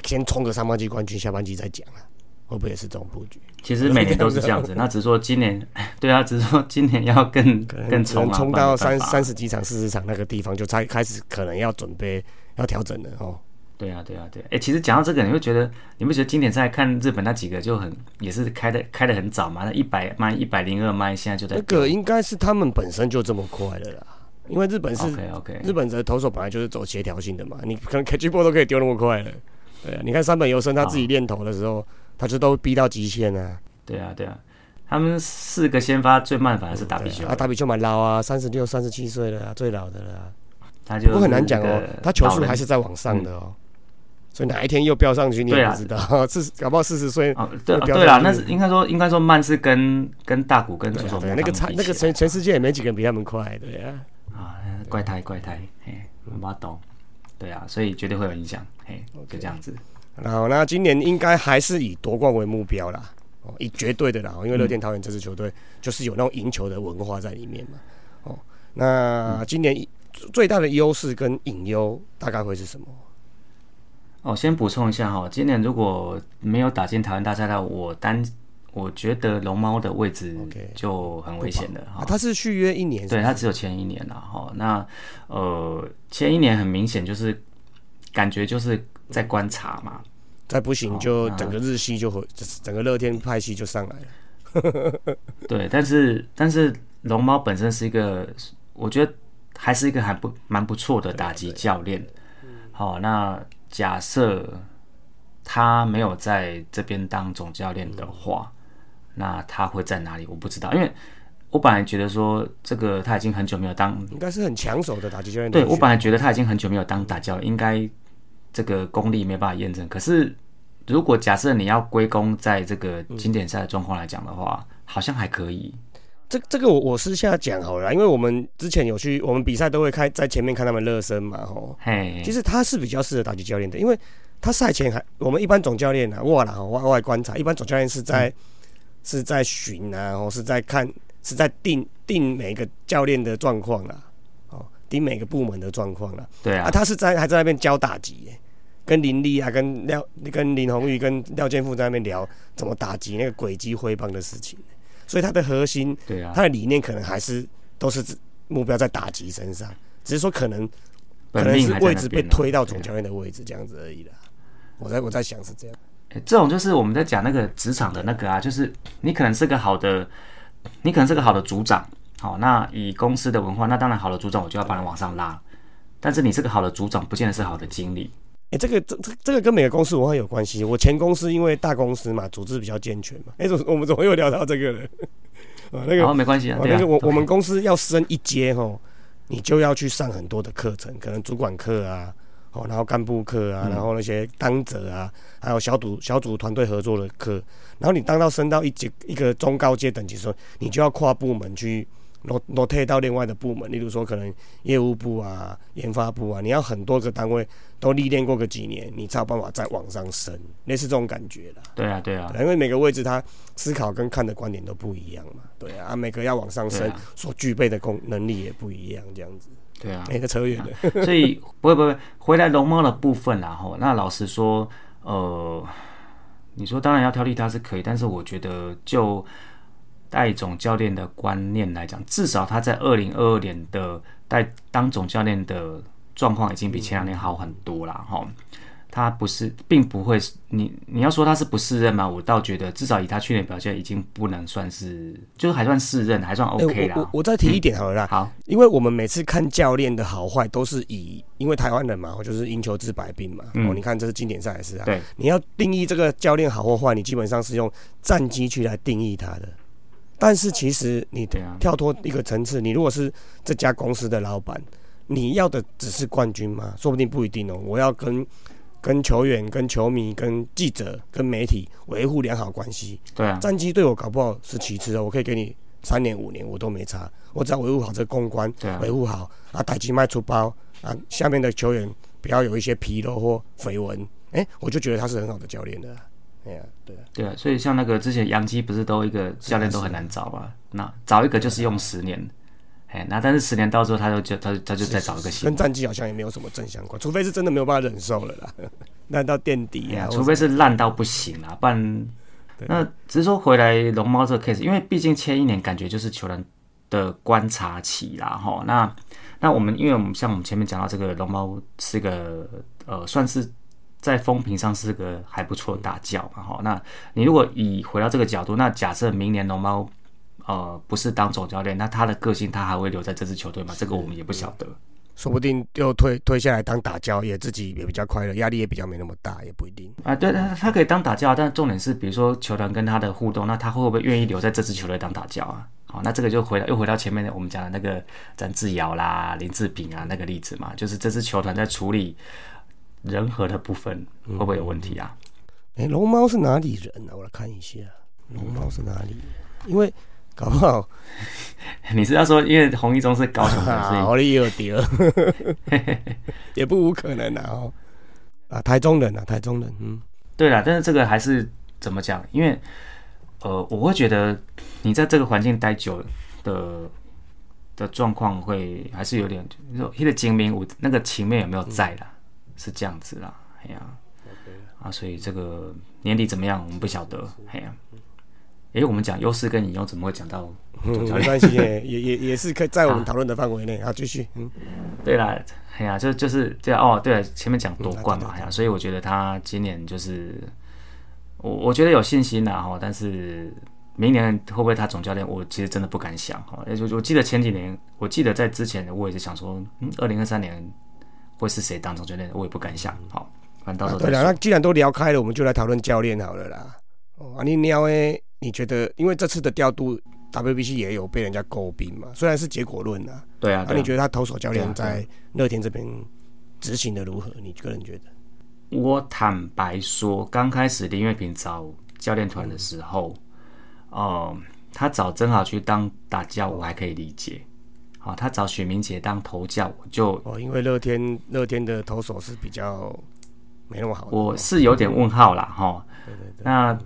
先冲个上半季冠军，下半季再讲啊？会不会也是这种布局？其实每年都是这样子，那只是说今年，对啊，只是说今年要更 更冲冲到三三十几场、四十场那个地方，就才开始可能要准备要调整了哦。对啊，对啊，对。哎，其实讲到这个，你会觉得，你不觉得经典赛看日本那几个就很也是开的开的很早嘛？那一百迈、一百零二迈，现在就在那个应该是他们本身就这么快的啦，因为日本是 OK OK，日本的投手本来就是走协调性的嘛，你可能 catch ball 都可以丢那么快了。对啊，你看山本优生他自己练投的时候。他就都逼到极限啊！对啊，对啊，他们四个先发最慢反而是打比丘啊，打比丘蛮老啊，三十六、三十七岁了，最老的了。他就不很难讲哦，他球速还是在往上的哦，所以哪一天又飙上去你也不知道。四搞不好四十岁哦，对对啦，那是应该说应该说慢是跟跟大谷跟左手那个差那个全全世界也没几个人比他们快，对啊。啊，怪胎怪胎，嘿，我懂。对啊，所以绝对会有影响，嘿，就这样子。然后，那今年应该还是以夺冠为目标啦，哦，以绝对的啦，因为乐天桃园这支球队就是有那种赢球的文化在里面嘛，哦，那今年最大的优势跟隐忧大概会是什么？哦，先补充一下哈，今年如果没有打进台湾大赛的，我单我觉得龙猫的位置就很危险的哈。他是续约一年，对他只有签一年了哈。那呃，签一年很明显就是感觉就是。在观察嘛，再不行就整个日系就会，整个乐天派系就上来了。对，但是但是龙猫本身是一个，我觉得还是一个还不蛮不错的打击教练。好，那假设他没有在这边当总教练的话，那他会在哪里？我不知道，因为。我本来觉得说这个他已经很久没有当，应该是很抢手的打击教练。对我本来觉得他已经很久没有当打教，应该这个功力没办法验证。可是如果假设你要归功在这个经典赛的状况来讲的话，好像还可以。这这个我我私下讲好了，因为我们之前有去，我们比赛都会开在前面看他们热身嘛，吼。嘿，其实他是比较适合打击教练的，因为他赛前还我们一般总教练啊，哇啦，外外观察，一般总教练是在是在巡啊，或是在看，是在定定每个教练的状况啦，哦，定每个部门的状况啦。对啊，啊，他是在还在那边教打击，跟林立啊，跟廖跟林红玉跟廖建富在那边聊怎么打击那个轨迹挥棒的事情。所以他的核心，对啊，他的理念可能还是都是目标在打击身上，只是说可能可能是位置被推到总教练的位置这样子而已啦。我在我在想是这样，这种就是我们在讲那个职场的那个啊，就是你可能是个好的，你可能是个好的组长，好，那以公司的文化，那当然好的组长我就要把你往上拉，但是你是个好的组长，不见得是好的经理。哎，这个这这这个跟每个公司文化有关系。我前公司因为大公司嘛，组织比较健全嘛。哎，怎我们怎么又聊到这个了？啊，那个没关系啊。那个我我们公司要升一阶哈，你就要去上很多的课程，可能主管课啊，哦，然后干部课啊，然后那些当责啊，还有小组小组团队合作的课。然后你当到升到一级一个中高阶等级的时候，你就要跨部门去。挪挪退到另外的部门，例如说可能业务部啊、研发部啊，你要很多个单位都历练过个几年，你才有办法再往上升，类似这种感觉啦。对啊，对啊，因为每个位置他思考跟看的观点都不一样嘛。对啊，每个要往上升所具备的功能力也不一样，这样子。对啊，每个扯远了。所以 不会不会回来龙猫的部分然后那老实说，呃，你说当然要挑剔他是可以，但是我觉得就。带总教练的观念来讲，至少他在二零二二年的带当总教练的状况已经比前两年好很多了哈。他不是，并不会你你要说他是不适任吗？我倒觉得至少以他去年表现，已经不能算是，就是还算适任，还算 OK 啦。我我再提一点好了啦，好，因为我们每次看教练的好坏，都是以因为台湾人嘛，就是赢球治百病嘛。哦，你看这是经典赛事啊。对，你要定义这个教练好或坏，你基本上是用战绩去来定义他的。但是其实你跳脱一个层次，你如果是这家公司的老板，你要的只是冠军吗？说不定不一定哦。我要跟跟球员、跟球迷、跟记者、跟媒体维护良好关系。对啊，战绩对我搞不好是其次哦。我可以给你三年、五年，我都没差。我只要维护好这个公关，维护好啊，打击卖出包啊，下面的球员不要有一些纰漏或绯闻，哎，我就觉得他是很好的教练的。对啊，对啊，对啊，所以像那个之前杨基不是都一个教练都很难找嘛？那找一个就是用十年，哎，那但是十年到时候，他就就他他就再找一个新，跟战绩好像也没有什么正相关，除非是真的没有办法忍受了啦，烂到垫底啊，除非是烂到不行啊，不然那只是说回来龙猫这个 case，因为毕竟前一年感觉就是球员的观察期啦，哈，那那我们因为我们像我们前面讲到这个龙猫是个呃算是。在风评上是个还不错的大教嘛，哈。那你如果以回到这个角度，那假设明年龙猫呃不是当总教练，那他的个性他还会留在这支球队吗？这个我们也不晓得，说不定又退退下来当打教，也自己也比较快乐，压力也比较没那么大，也不一定啊。对，他他可以当打教，但重点是，比如说球团跟他的互动，那他会不会愿意留在这支球队当打教啊？好，那这个就回到又回到前面的我们讲的那个詹志尧啦、林志平啊那个例子嘛，就是这支球团在处理。人和的部分会不会有问题啊？哎，龙猫是哪里人呢？我来看一下，龙猫是哪里？因为搞不好 你是要说，因为洪一中是高雄的，所以 我也有丢，也不无可能啊！哦，啊，台中人啊，台中人，嗯，对了，但是这个还是怎么讲？因为呃，我会觉得你在这个环境待久的的状况，会还是有点，说他的精明，我那个情面有没有在啦？是这样子啦，哎呀，啊，所以这个年底怎么样，我们不晓得，哎呀，哎，我们讲优势跟引用，怎么会讲到？没关系，也也也是可以在我们讨论的范围内啊，继续，嗯，对啦，哎呀，就就是这样哦，对，前面讲夺冠嘛，哎呀，所以我觉得他今年就是，我我觉得有信心啦，哈，但是明年会不会他总教练，我其实真的不敢想，哈，就我记得前几年，我记得在之前，我也是想说，嗯，二零二三年。会是谁当总教练？我也不敢想。好，反正到时候对了。那既然都聊开了，我们就来讨论教练好了啦。哦，啊你聊诶，你觉得因为这次的调度 WBC 也有被人家诟病嘛，虽然是结果论啊。对啊，那你觉得他投手教练在乐天这边执行的如何？你个人觉得？我坦白说，刚开始林月平找教练团的时候，哦、他找曾豪去当打教，我还可以理解。好、他找许明杰当头教，我就哦，因为乐天乐天的投手是比较没那么好。我是有点问号啦，哈。对对对，那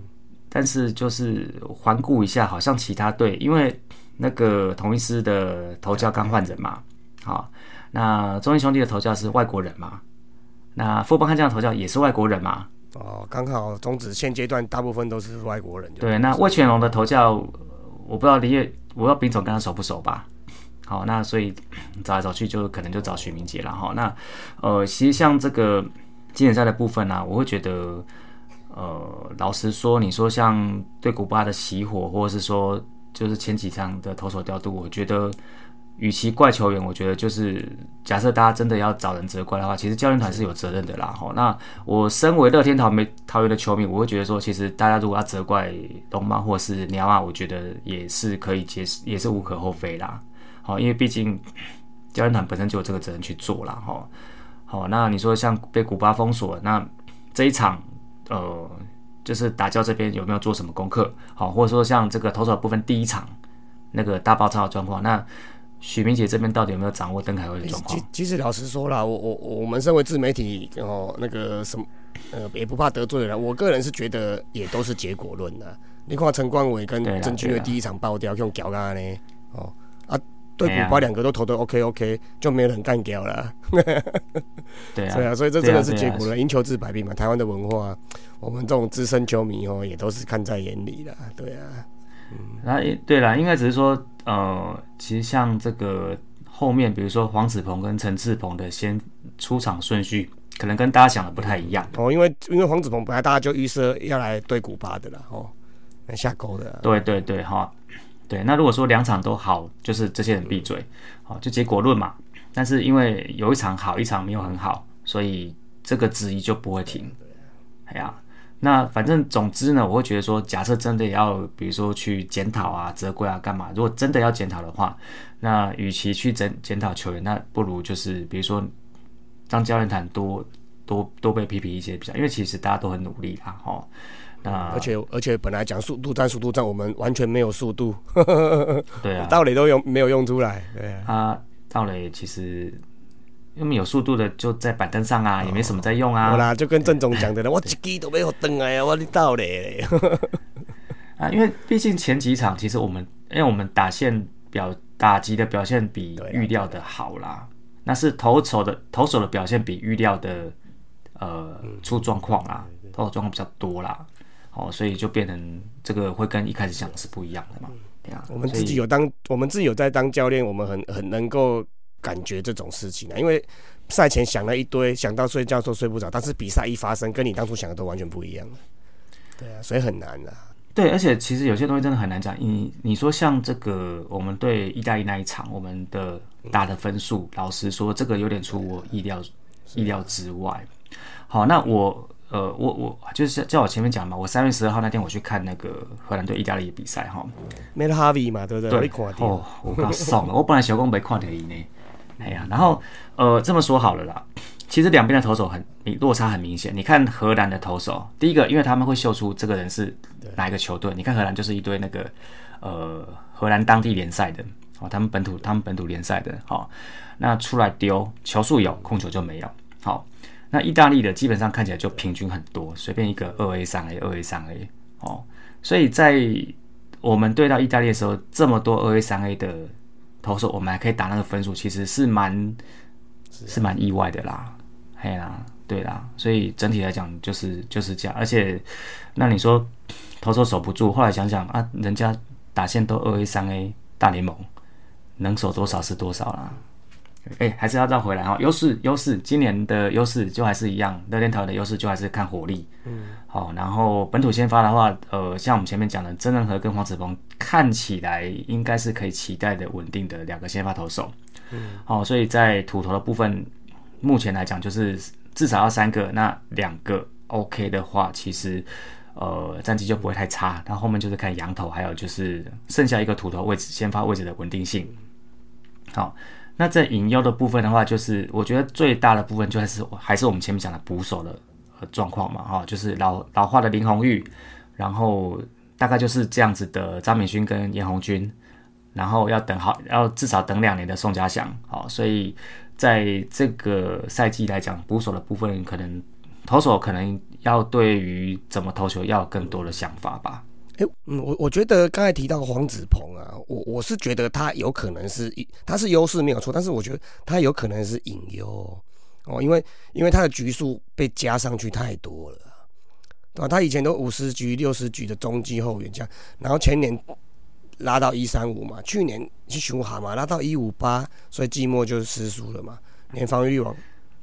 但是就是环顾一下，好像其他队，因为那个同一师的头教刚换人嘛，好，那中英兄弟的头教是外国人嘛，那富邦悍将的头教也是外国人嘛，哦，刚好中职现阶段大部分都是外国人。对，那魏全龙的头教，呃我不知道林业，我不知道丙总跟他熟不熟吧？好，那所以找来找去就可能就找许明杰了哈。那呃，其实像这个经典赛的部分呢、我会觉得，呃，老实说，你说像对古巴的熄火，或者是说就是前几场的投手调度，我觉得。与其怪球员，我觉得就是假设大家真的要找人责怪的话，其实教练团是有责任的啦。哈，那我身为乐天桃梅桃园的球迷，我会觉得说，其实大家如果要责怪龙猫或是鸟啊，我觉得也是可以接受，也是无可厚非啦。好，因为毕竟教练团本身就有这个责任去做啦。哈。好，那你说像被古巴封锁，那这一场呃，就是打教这边有没有做什么功课？好，或者说像这个投手部分第一场那个大爆炸的状况，那许明杰这边到底有没有掌握邓凯威的状况其？其实老实说啦，我我我们身为自媒体哦，那个什么呃也不怕得罪人，我个人是觉得也都是结果论的。你看陈冠伟跟郑钧的第一场爆掉用屌干呢，哦啊，对古巴两个都投的 OK OK，就没有人干掉了。对啊，对啊，所以这真的是结果了，赢球治百病嘛。台湾的文化，我们这种资深球迷哦，也都是看在眼里的。对啊，嗯，那也对啦，应该只是说，呃，其实像这个后面，比如说黄子鹏跟陈志鹏的先出场顺序，可能跟大家想的不太一样。哦，因为因为黄子鹏本来大家就预设要来对古巴的啦，哦，来下钩的啊。对对对，哈，对。那如果说两场都好，就是这些人闭嘴，好，就结果论嘛。但是因为有一场好，一场没有很好，所以这个质疑就不会停。哎呀，那反正总之呢，我会觉得说，假设真的要，比如说去检讨啊、责怪啊、干嘛，如果真的要检讨的话，那与其去检检讨球员，那不如就是比如说让教练团多多多被批评一些比较，因为其实大家都很努力啦，哈。那而且而且本来讲速度战速度战，我们完全没有速度，对啊，道理都用没有用出来。对啊，他到了其实因为有速度的就在板凳上啊，也没什么在用啊。好啦，就跟郑总讲的了，我一支都没有登哎呀，我的道理。啊，因为毕竟前几场其实我们因为我们打线表打击的表现比预料的好啦，那是投手的投手的表现比预料的呃嗯。出状况啦，投手状况比较多啦，哦，所以就变成这个会跟一开始想的是不一样的嘛，对啊，我们自己有当，我们自己有在当教练，我们很很能够感觉这种事情啊，因为赛前想了一堆，想到睡觉都睡不着，但是比赛一发生，跟你当初想的都完全不一样了。对啊，所以很难啊。对，而且其实有些东西真的很难讲。你你说像这个，我们对意大利那一场，我们的打的分数，老实说，这个有点出我意料意料之外。好，那我呃，我我就是叫我前面讲嘛，我三月十二号那天我去看那个荷兰对意大利的比赛哈。Mel Harvey 嘛，对不对？对哦，我刚送了，我本来小公没看到伊呢。哎呀，然后呃，这么说好了啦，其实两边的投手很明落差很明显。你看荷兰的投手，第一个，因为他们会秀出这个人是哪一个球队。你看荷兰就是一堆那个呃荷兰当地联赛的哦，他们本土他们本土联赛的哦，那出来丢球数有，控球就没有。好，那意大利的基本上看起来就平均很多，随便一个二 A 三 A 二 A 三 A 哦，所以在我们对到意大利的时候，这么多二 A 三 A 的投手，我们还可以打那个分数，其实是蛮是蛮意外的啦，嘿啦，对啦，所以整体来讲就是就是这样，而且那你说投手守不住，后来想想啊，人家打线都二 A 三 A 大联盟，能守多少是多少啦。哎、还是要绕回来哈，优势优势，今年的优势就还是一样，热天桃园的优势就还是看火力，嗯，好，然后本土先发的话，呃，像我们前面讲的，曾仁和跟黄子鹏看起来应该是可以期待的稳定的两个先发投手，嗯，好，所以在土投的部分，目前来讲就是至少要三个，那两个 OK 的话，其实呃战绩就不会太差。然后后面就是看羊头，还有就是剩下一个土头位置先发位置的稳定性。好，那在隐忧的部分的话，就是我觉得最大的部分就还是还是我们前面讲的捕手的状况嘛，哈，就是老老化的林红玉，然后大概就是这样子的张敏勋跟严红军。然后要等好，要至少等两年的宋家祥，好，所以在这个赛季来讲，捕手的部分可能投手可能要对于怎么投球要有更多的想法吧。哎，嗯，我我觉得刚才提到黄子鹏啊，我我是觉得他有可能是他是优势没有错，但是我觉得他有可能是隐忧哦，因为因为他的局数被加上去太多了，对吧？他以前都五十局、六十局的中继后援这样，然后前年。拉到一三五嘛，去年去熊哈嘛，拉到一五八，所以季末就是失速了嘛。连防御率王，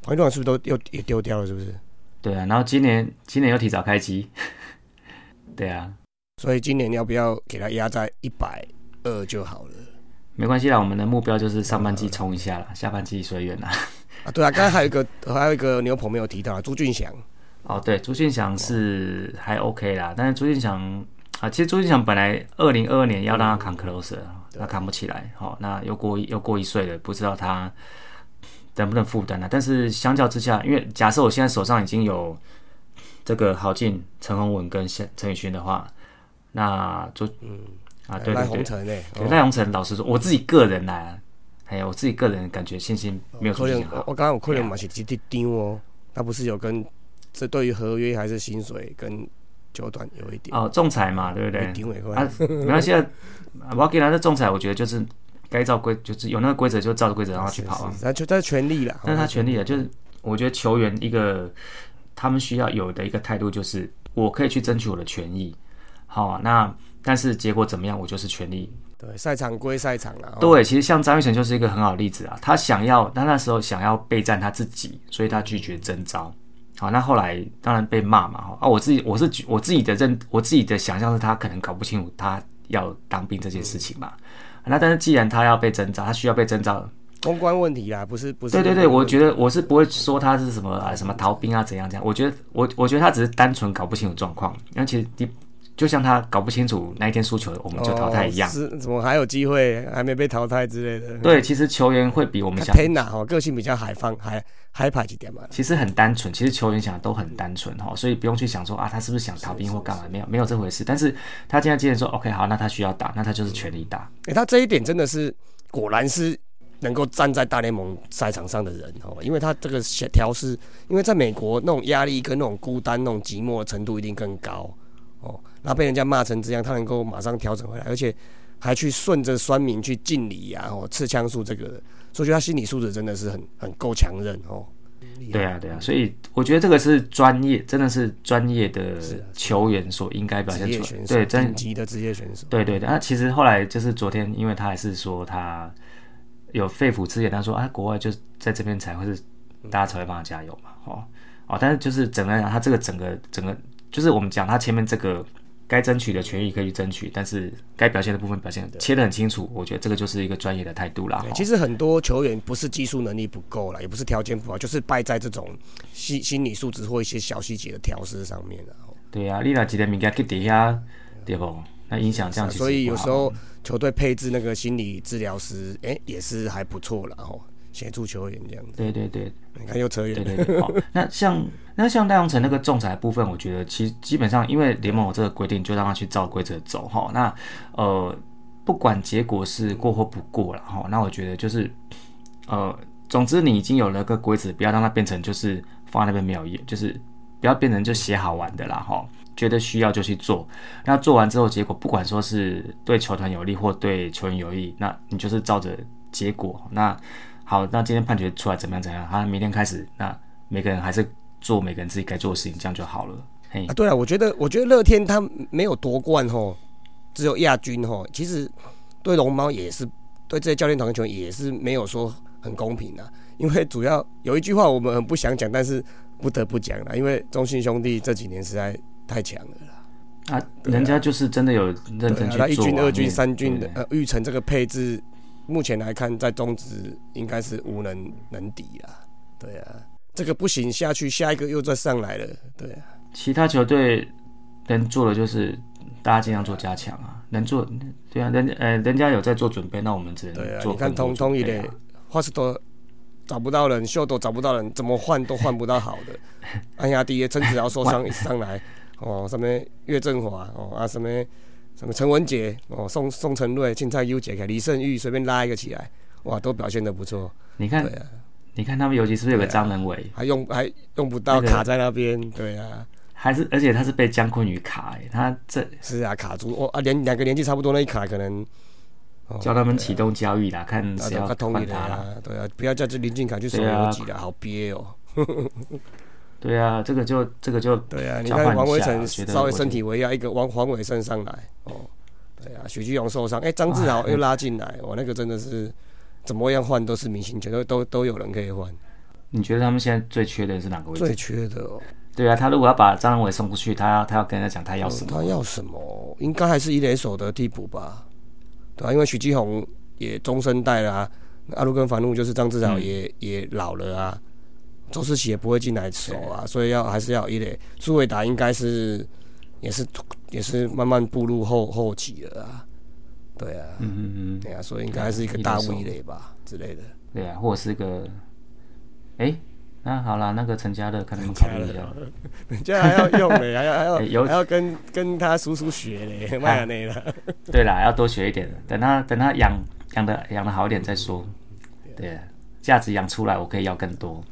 防御率王是不是都又也丢掉了？是不是？对啊，然后今年今年又提早开机，对啊，所以今年要不要给他压在一百二就好了？没关系啦，我们的目标就是上半季冲一下啦，下半季随缘啦。啊，对啊，刚才还有一个还有一个牛棚没有提到啊朱俊祥。哦，对，朱俊祥是还 OK 啦，但是朱俊祥。啊，其实朱俊祥本来二零二二年要让他扛 closer，他扛不起来，好，那又过又过一岁了，不知道他能不能负担呢？但是相较之下，因为假设我现在手上已经有这个郝进、陈宏文跟陈陈宇勋的话，那就嗯啊，对对对，赖鸿成，老实说，我自己个人呢，还有我自己个人感觉信心没有出现好。我刚刚我亏了嘛是直接丢哦，他不是有跟这对于合约还是薪水跟。九短有一点哦，仲裁嘛，对不对？啊，没关系啊。我给他的仲裁，我觉得就是该照规，就是有那个规则就照着规则让他去跑啊。那就他权利了，那是他权利了。就是我觉得球员一个他们需要有的一个态度，就是我可以去争取我的权益。好，那但是结果怎么样，我就是全力。对，赛场归赛场了。对，其实像张玉成就是一个很好的例子啊。他想要，他那时候想要备战他自己，所以他拒绝征召。好，那后来当然被骂嘛，哈啊，我自己我是我自己的认，我自己的想象是他可能搞不清楚他要当兵这件事情嘛。那但是既然他要被征召，他需要被征召，公关问题啦，不是不是。对对对，我觉得我是不会说他是什么啊什么逃兵啊怎样怎样，我觉得我我觉得他只是单纯搞不清楚状况，因为其实你。就像他搞不清楚那一天输球，我们就淘汰一样，是怎么还有机会，还没被淘汰之类的。对，其实球员会比我们想。天哪，哦，个性比较海放，还海派一点嘛。其实很单纯，其实球员想的都很单纯哈，所以不用去想说啊，他是不是想逃兵或干嘛？没有，没有这回事。但是他现在既然说 OK 好，那他需要打，那他就是全力打。哎，他这一点真的是果然是能够站在大联盟赛场上的人哦，因为他这个协调是，因为在美国那种压力跟那种孤单、那种寂寞的程度一定更高。哦，然后被人家骂成这样，他能够马上调整回来，而且还去顺着酸民去敬礼呀，哦，刺枪术这个，所以他心理素质真的是很很够强韧哦。对啊，对啊，所以我觉得这个是专业，真的是专业的球员所应该表现出来，对，顶级的职业选手。对对对，那其实后来就是昨天，因为他还是说他有肺腑之言，他说啊，国外就在这边才会是大家才会帮他加油嘛，哦哦，但是就是整个讲，他这个整个整个。就是我们讲他前面这个该争取的权益可以去争取，但是该表现的部分表现切得很清楚。我觉得这个就是一个专业的态度啦。其实很多球员不是技术能力不够了，也不是条件不好，就是败在这种心心理素质或一些小细节的调试上面了。对啊，你那几个名家去底下，对不？那影响这样。所以有时候球队配置那个心理治疗师，哎，也是还不错了哦。协助球员这样子，对对对，你看又扯远。对对对，好，那像那像戴阳城那个仲裁部分，我觉得其实基本上因为联盟有这个规定，就让他去照规则走哈。那呃，不管结果是过或不过了哈，那我觉得就是呃，总之你已经有了个规则，不要让它变成就是放在那边没有意，就是不要变成就写好玩的啦哈。觉得需要就去做，那做完之后结果不管说是对球团有利或对球员有益，那你就是照着结果那。好，那今天判决出来怎么样？怎样？他明天开始，那每个人还是做每个人自己该做的事情，这样就好了。嘿，啊，对啊，我觉得，我觉得乐天他没有夺冠吼，只有亚军吼。其实对龙猫也是，对这些教练团球员也是没有说很公平的。因为主要有一句话我们很不想讲，但是不得不讲了，因为中信兄弟这几年实在太强了啦。啊，人家就是真的有认真去做。一军、二军、三军的呃，玉成这个配置。目前来看，在中职应该是无能能敌啊。对啊，这个不行下去，下一个又再上来了。对啊，其他球队能做的就是大家尽量做加强啊，能做对啊，人呃人家有在做准备，那我们只能对啊，做你看更多通通一类，花式多找不到人，秀都找不到人，怎么换都换不到好的。安亚迪陈子豪受伤一上来，哦，什么岳振华，哦啊什么什么陈文杰，哦宋宋承瑞、青菜优解开，李胜玉随便拉一个起来，哇，都表现的不错。你看对啊，你看他们尤其是不是有个张仁伟，还用还用不到，卡在那边。对啊，还是而且他是被姜昆宇卡哎，他这是啊，卡住哦啊，连两个年纪差不多那一卡可能。哦叫他们启动交易啦，看啊，谁要换他啦。啊，对啊，不要叫这林俊凯去守对啊游击了，好憋哦。对啊，这个就这个就对啊，你看王伟成稍微我觉得。我身体为要，一个王黄伟胜上来哦，对啊，许继荣受伤，哎、张志豪又拉进来，哇，那个真的是怎么样换都是明星球，都都都有人可以换，你觉得他们现在最缺的是哪个位置？最缺的哦，对啊，他如果要把张仁伟送出去，他要他要跟人家讲他要什么？他要什么？应该还是一垒手的替补吧，对啊，因为许继宏也中生代了啊，阿鲁跟凡路就是张志豪嗯。也、也老了啊，周世奇也不会进来守啊，所以要还是要有一垒。苏伟达应该是也是也是慢慢步入后后期了啊，对啊，嗯嗯嗯，对啊，所以应该是一个大物一垒吧之类的。对啊，或者是个，哎，那好啦，那个陈家乐看他们考虑一下。人家 还要用嘞，还要还要哎有还要跟跟他叔叔学嘞，麦亚内了。对啦，要多学一点，等他等他养养的养的好一点再说。对啊，价值养出来，我可以要更多，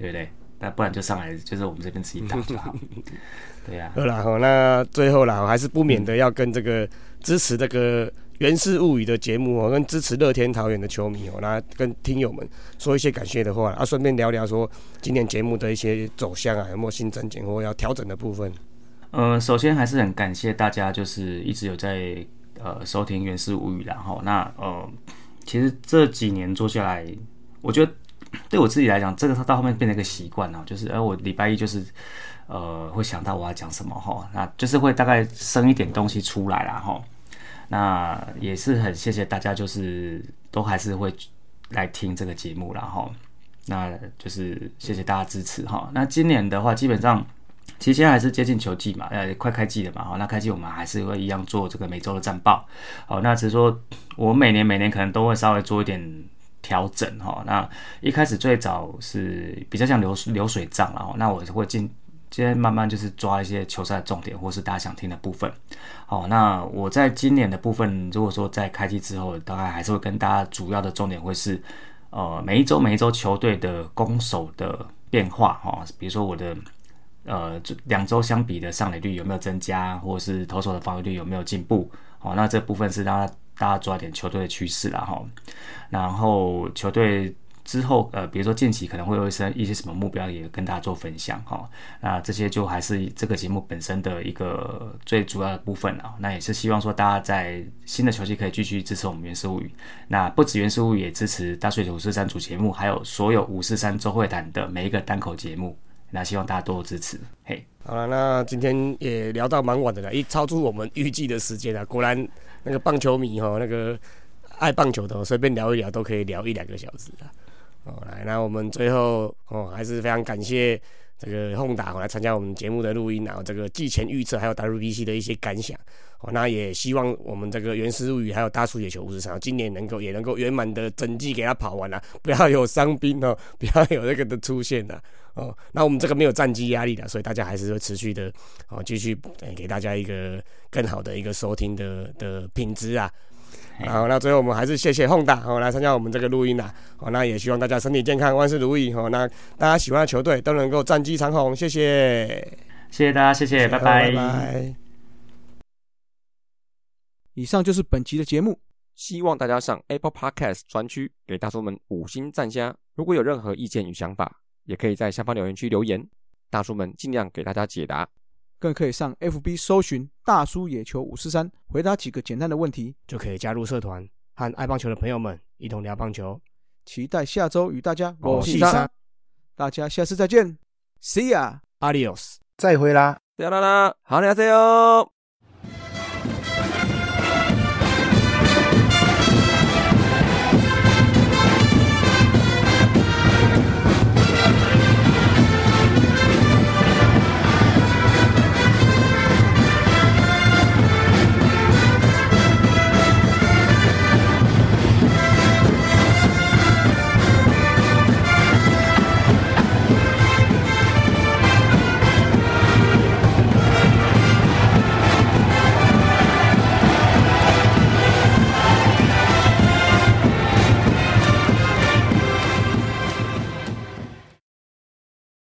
对不对？那不然就上来就是我们这边自己打就好。对啊，好啦，好，那最后啦，我还是不免的要跟这个支持这个《源氏物语》的节目哦，跟支持乐天桃园的球迷哦，那跟听友们说一些感谢的话啊，顺便聊聊说今年节目的一些走向啊，有没有新增减或要调整的部分？呃，首先还是很感谢大家，就是一直有在呃收听《原始物语》，然后那呃，其实这几年做下来，我觉得对我自己来讲，这个到后面变成一个习惯了，就是呃，我礼拜一就是呃会想到我要讲什么哈，那就是会大概生一点东西出来啦哈。那也是很谢谢大家，就是都还是会来听这个节目啦哈。那就是谢谢大家支持哈。那今年的话，基本上。其实现在还是接近球季嘛，呃，快开季了嘛，好，那开季我们还是会一样做这个每周的战报，好，那只是说我每年每年可能都会稍微做一点调整哈。那一开始最早是比较像流流水账然后那我会进，今天慢慢就是抓一些球赛的重点或是大家想听的部分。好，那我在今年的部分，如果说在开机之后，大概还是会跟大家主要的重点会是，呃，每一周每一周球队的攻守的变化哈，比如说我的。呃，两周相比的上垒率有没有增加，或是投手的防御率有没有进步？好、那这部分是大家大家抓点球队的趋势啦哈。然后球队之后，呃，比如说近期可能会有一些一些什么目标，也跟大家做分享哈。那这些就还是这个节目本身的一个最主要的部分啊。那也是希望说大家在新的球季可以继续支持我们原始物语。那不止原始物语，也支持大水九五四三主节目，还有所有五四三周会谈的每一个单口节目。那希望大家多多支持，嘿。好了，那今天也聊到蛮晚的了，一超出我们预计的时间了。果然，那个棒球迷哈，那个爱棒球的，随便聊一聊都可以聊一两个小时了。哦，来，那我们最后哦，还是非常感谢这个轰打来参加我们节目的录音，然后这个季前预测还有 WBC 的一些感想。哦，那也希望我们这个原始物语还有大树野球五十场，今年能够也能够圆满的整季给他跑完了、不要有伤兵哦，不要有那个的出现了。哦，那我们这个没有战绩压力的，所以大家还是会持续的哦，继续、呃给大家一个更好的一个收听的的品质啊。好，那最后我们还是谢谢 Honda 哦来参加我们这个录音啦。哦，那也希望大家身体健康，万事如意哦。那大家喜欢的球队都能够战绩长虹，谢谢，谢谢大家，谢谢，拜拜拜。以上就是本集的节目。希望大家上 Apple Podcast 专区给大叔们五星赞加。如果有任何意见与想法，也可以在下方留言区留言，大叔们尽量给大家解答。更可以上 FB 搜寻“大叔野球五四三”，回答几个简单的问题，就可以加入社团，和爱棒球的朋友们一同聊棒球。期待下周与大家我细沙是沙。大家下次再见，See ya。Adios。再会啦。啦啦啦，好，你好，加油！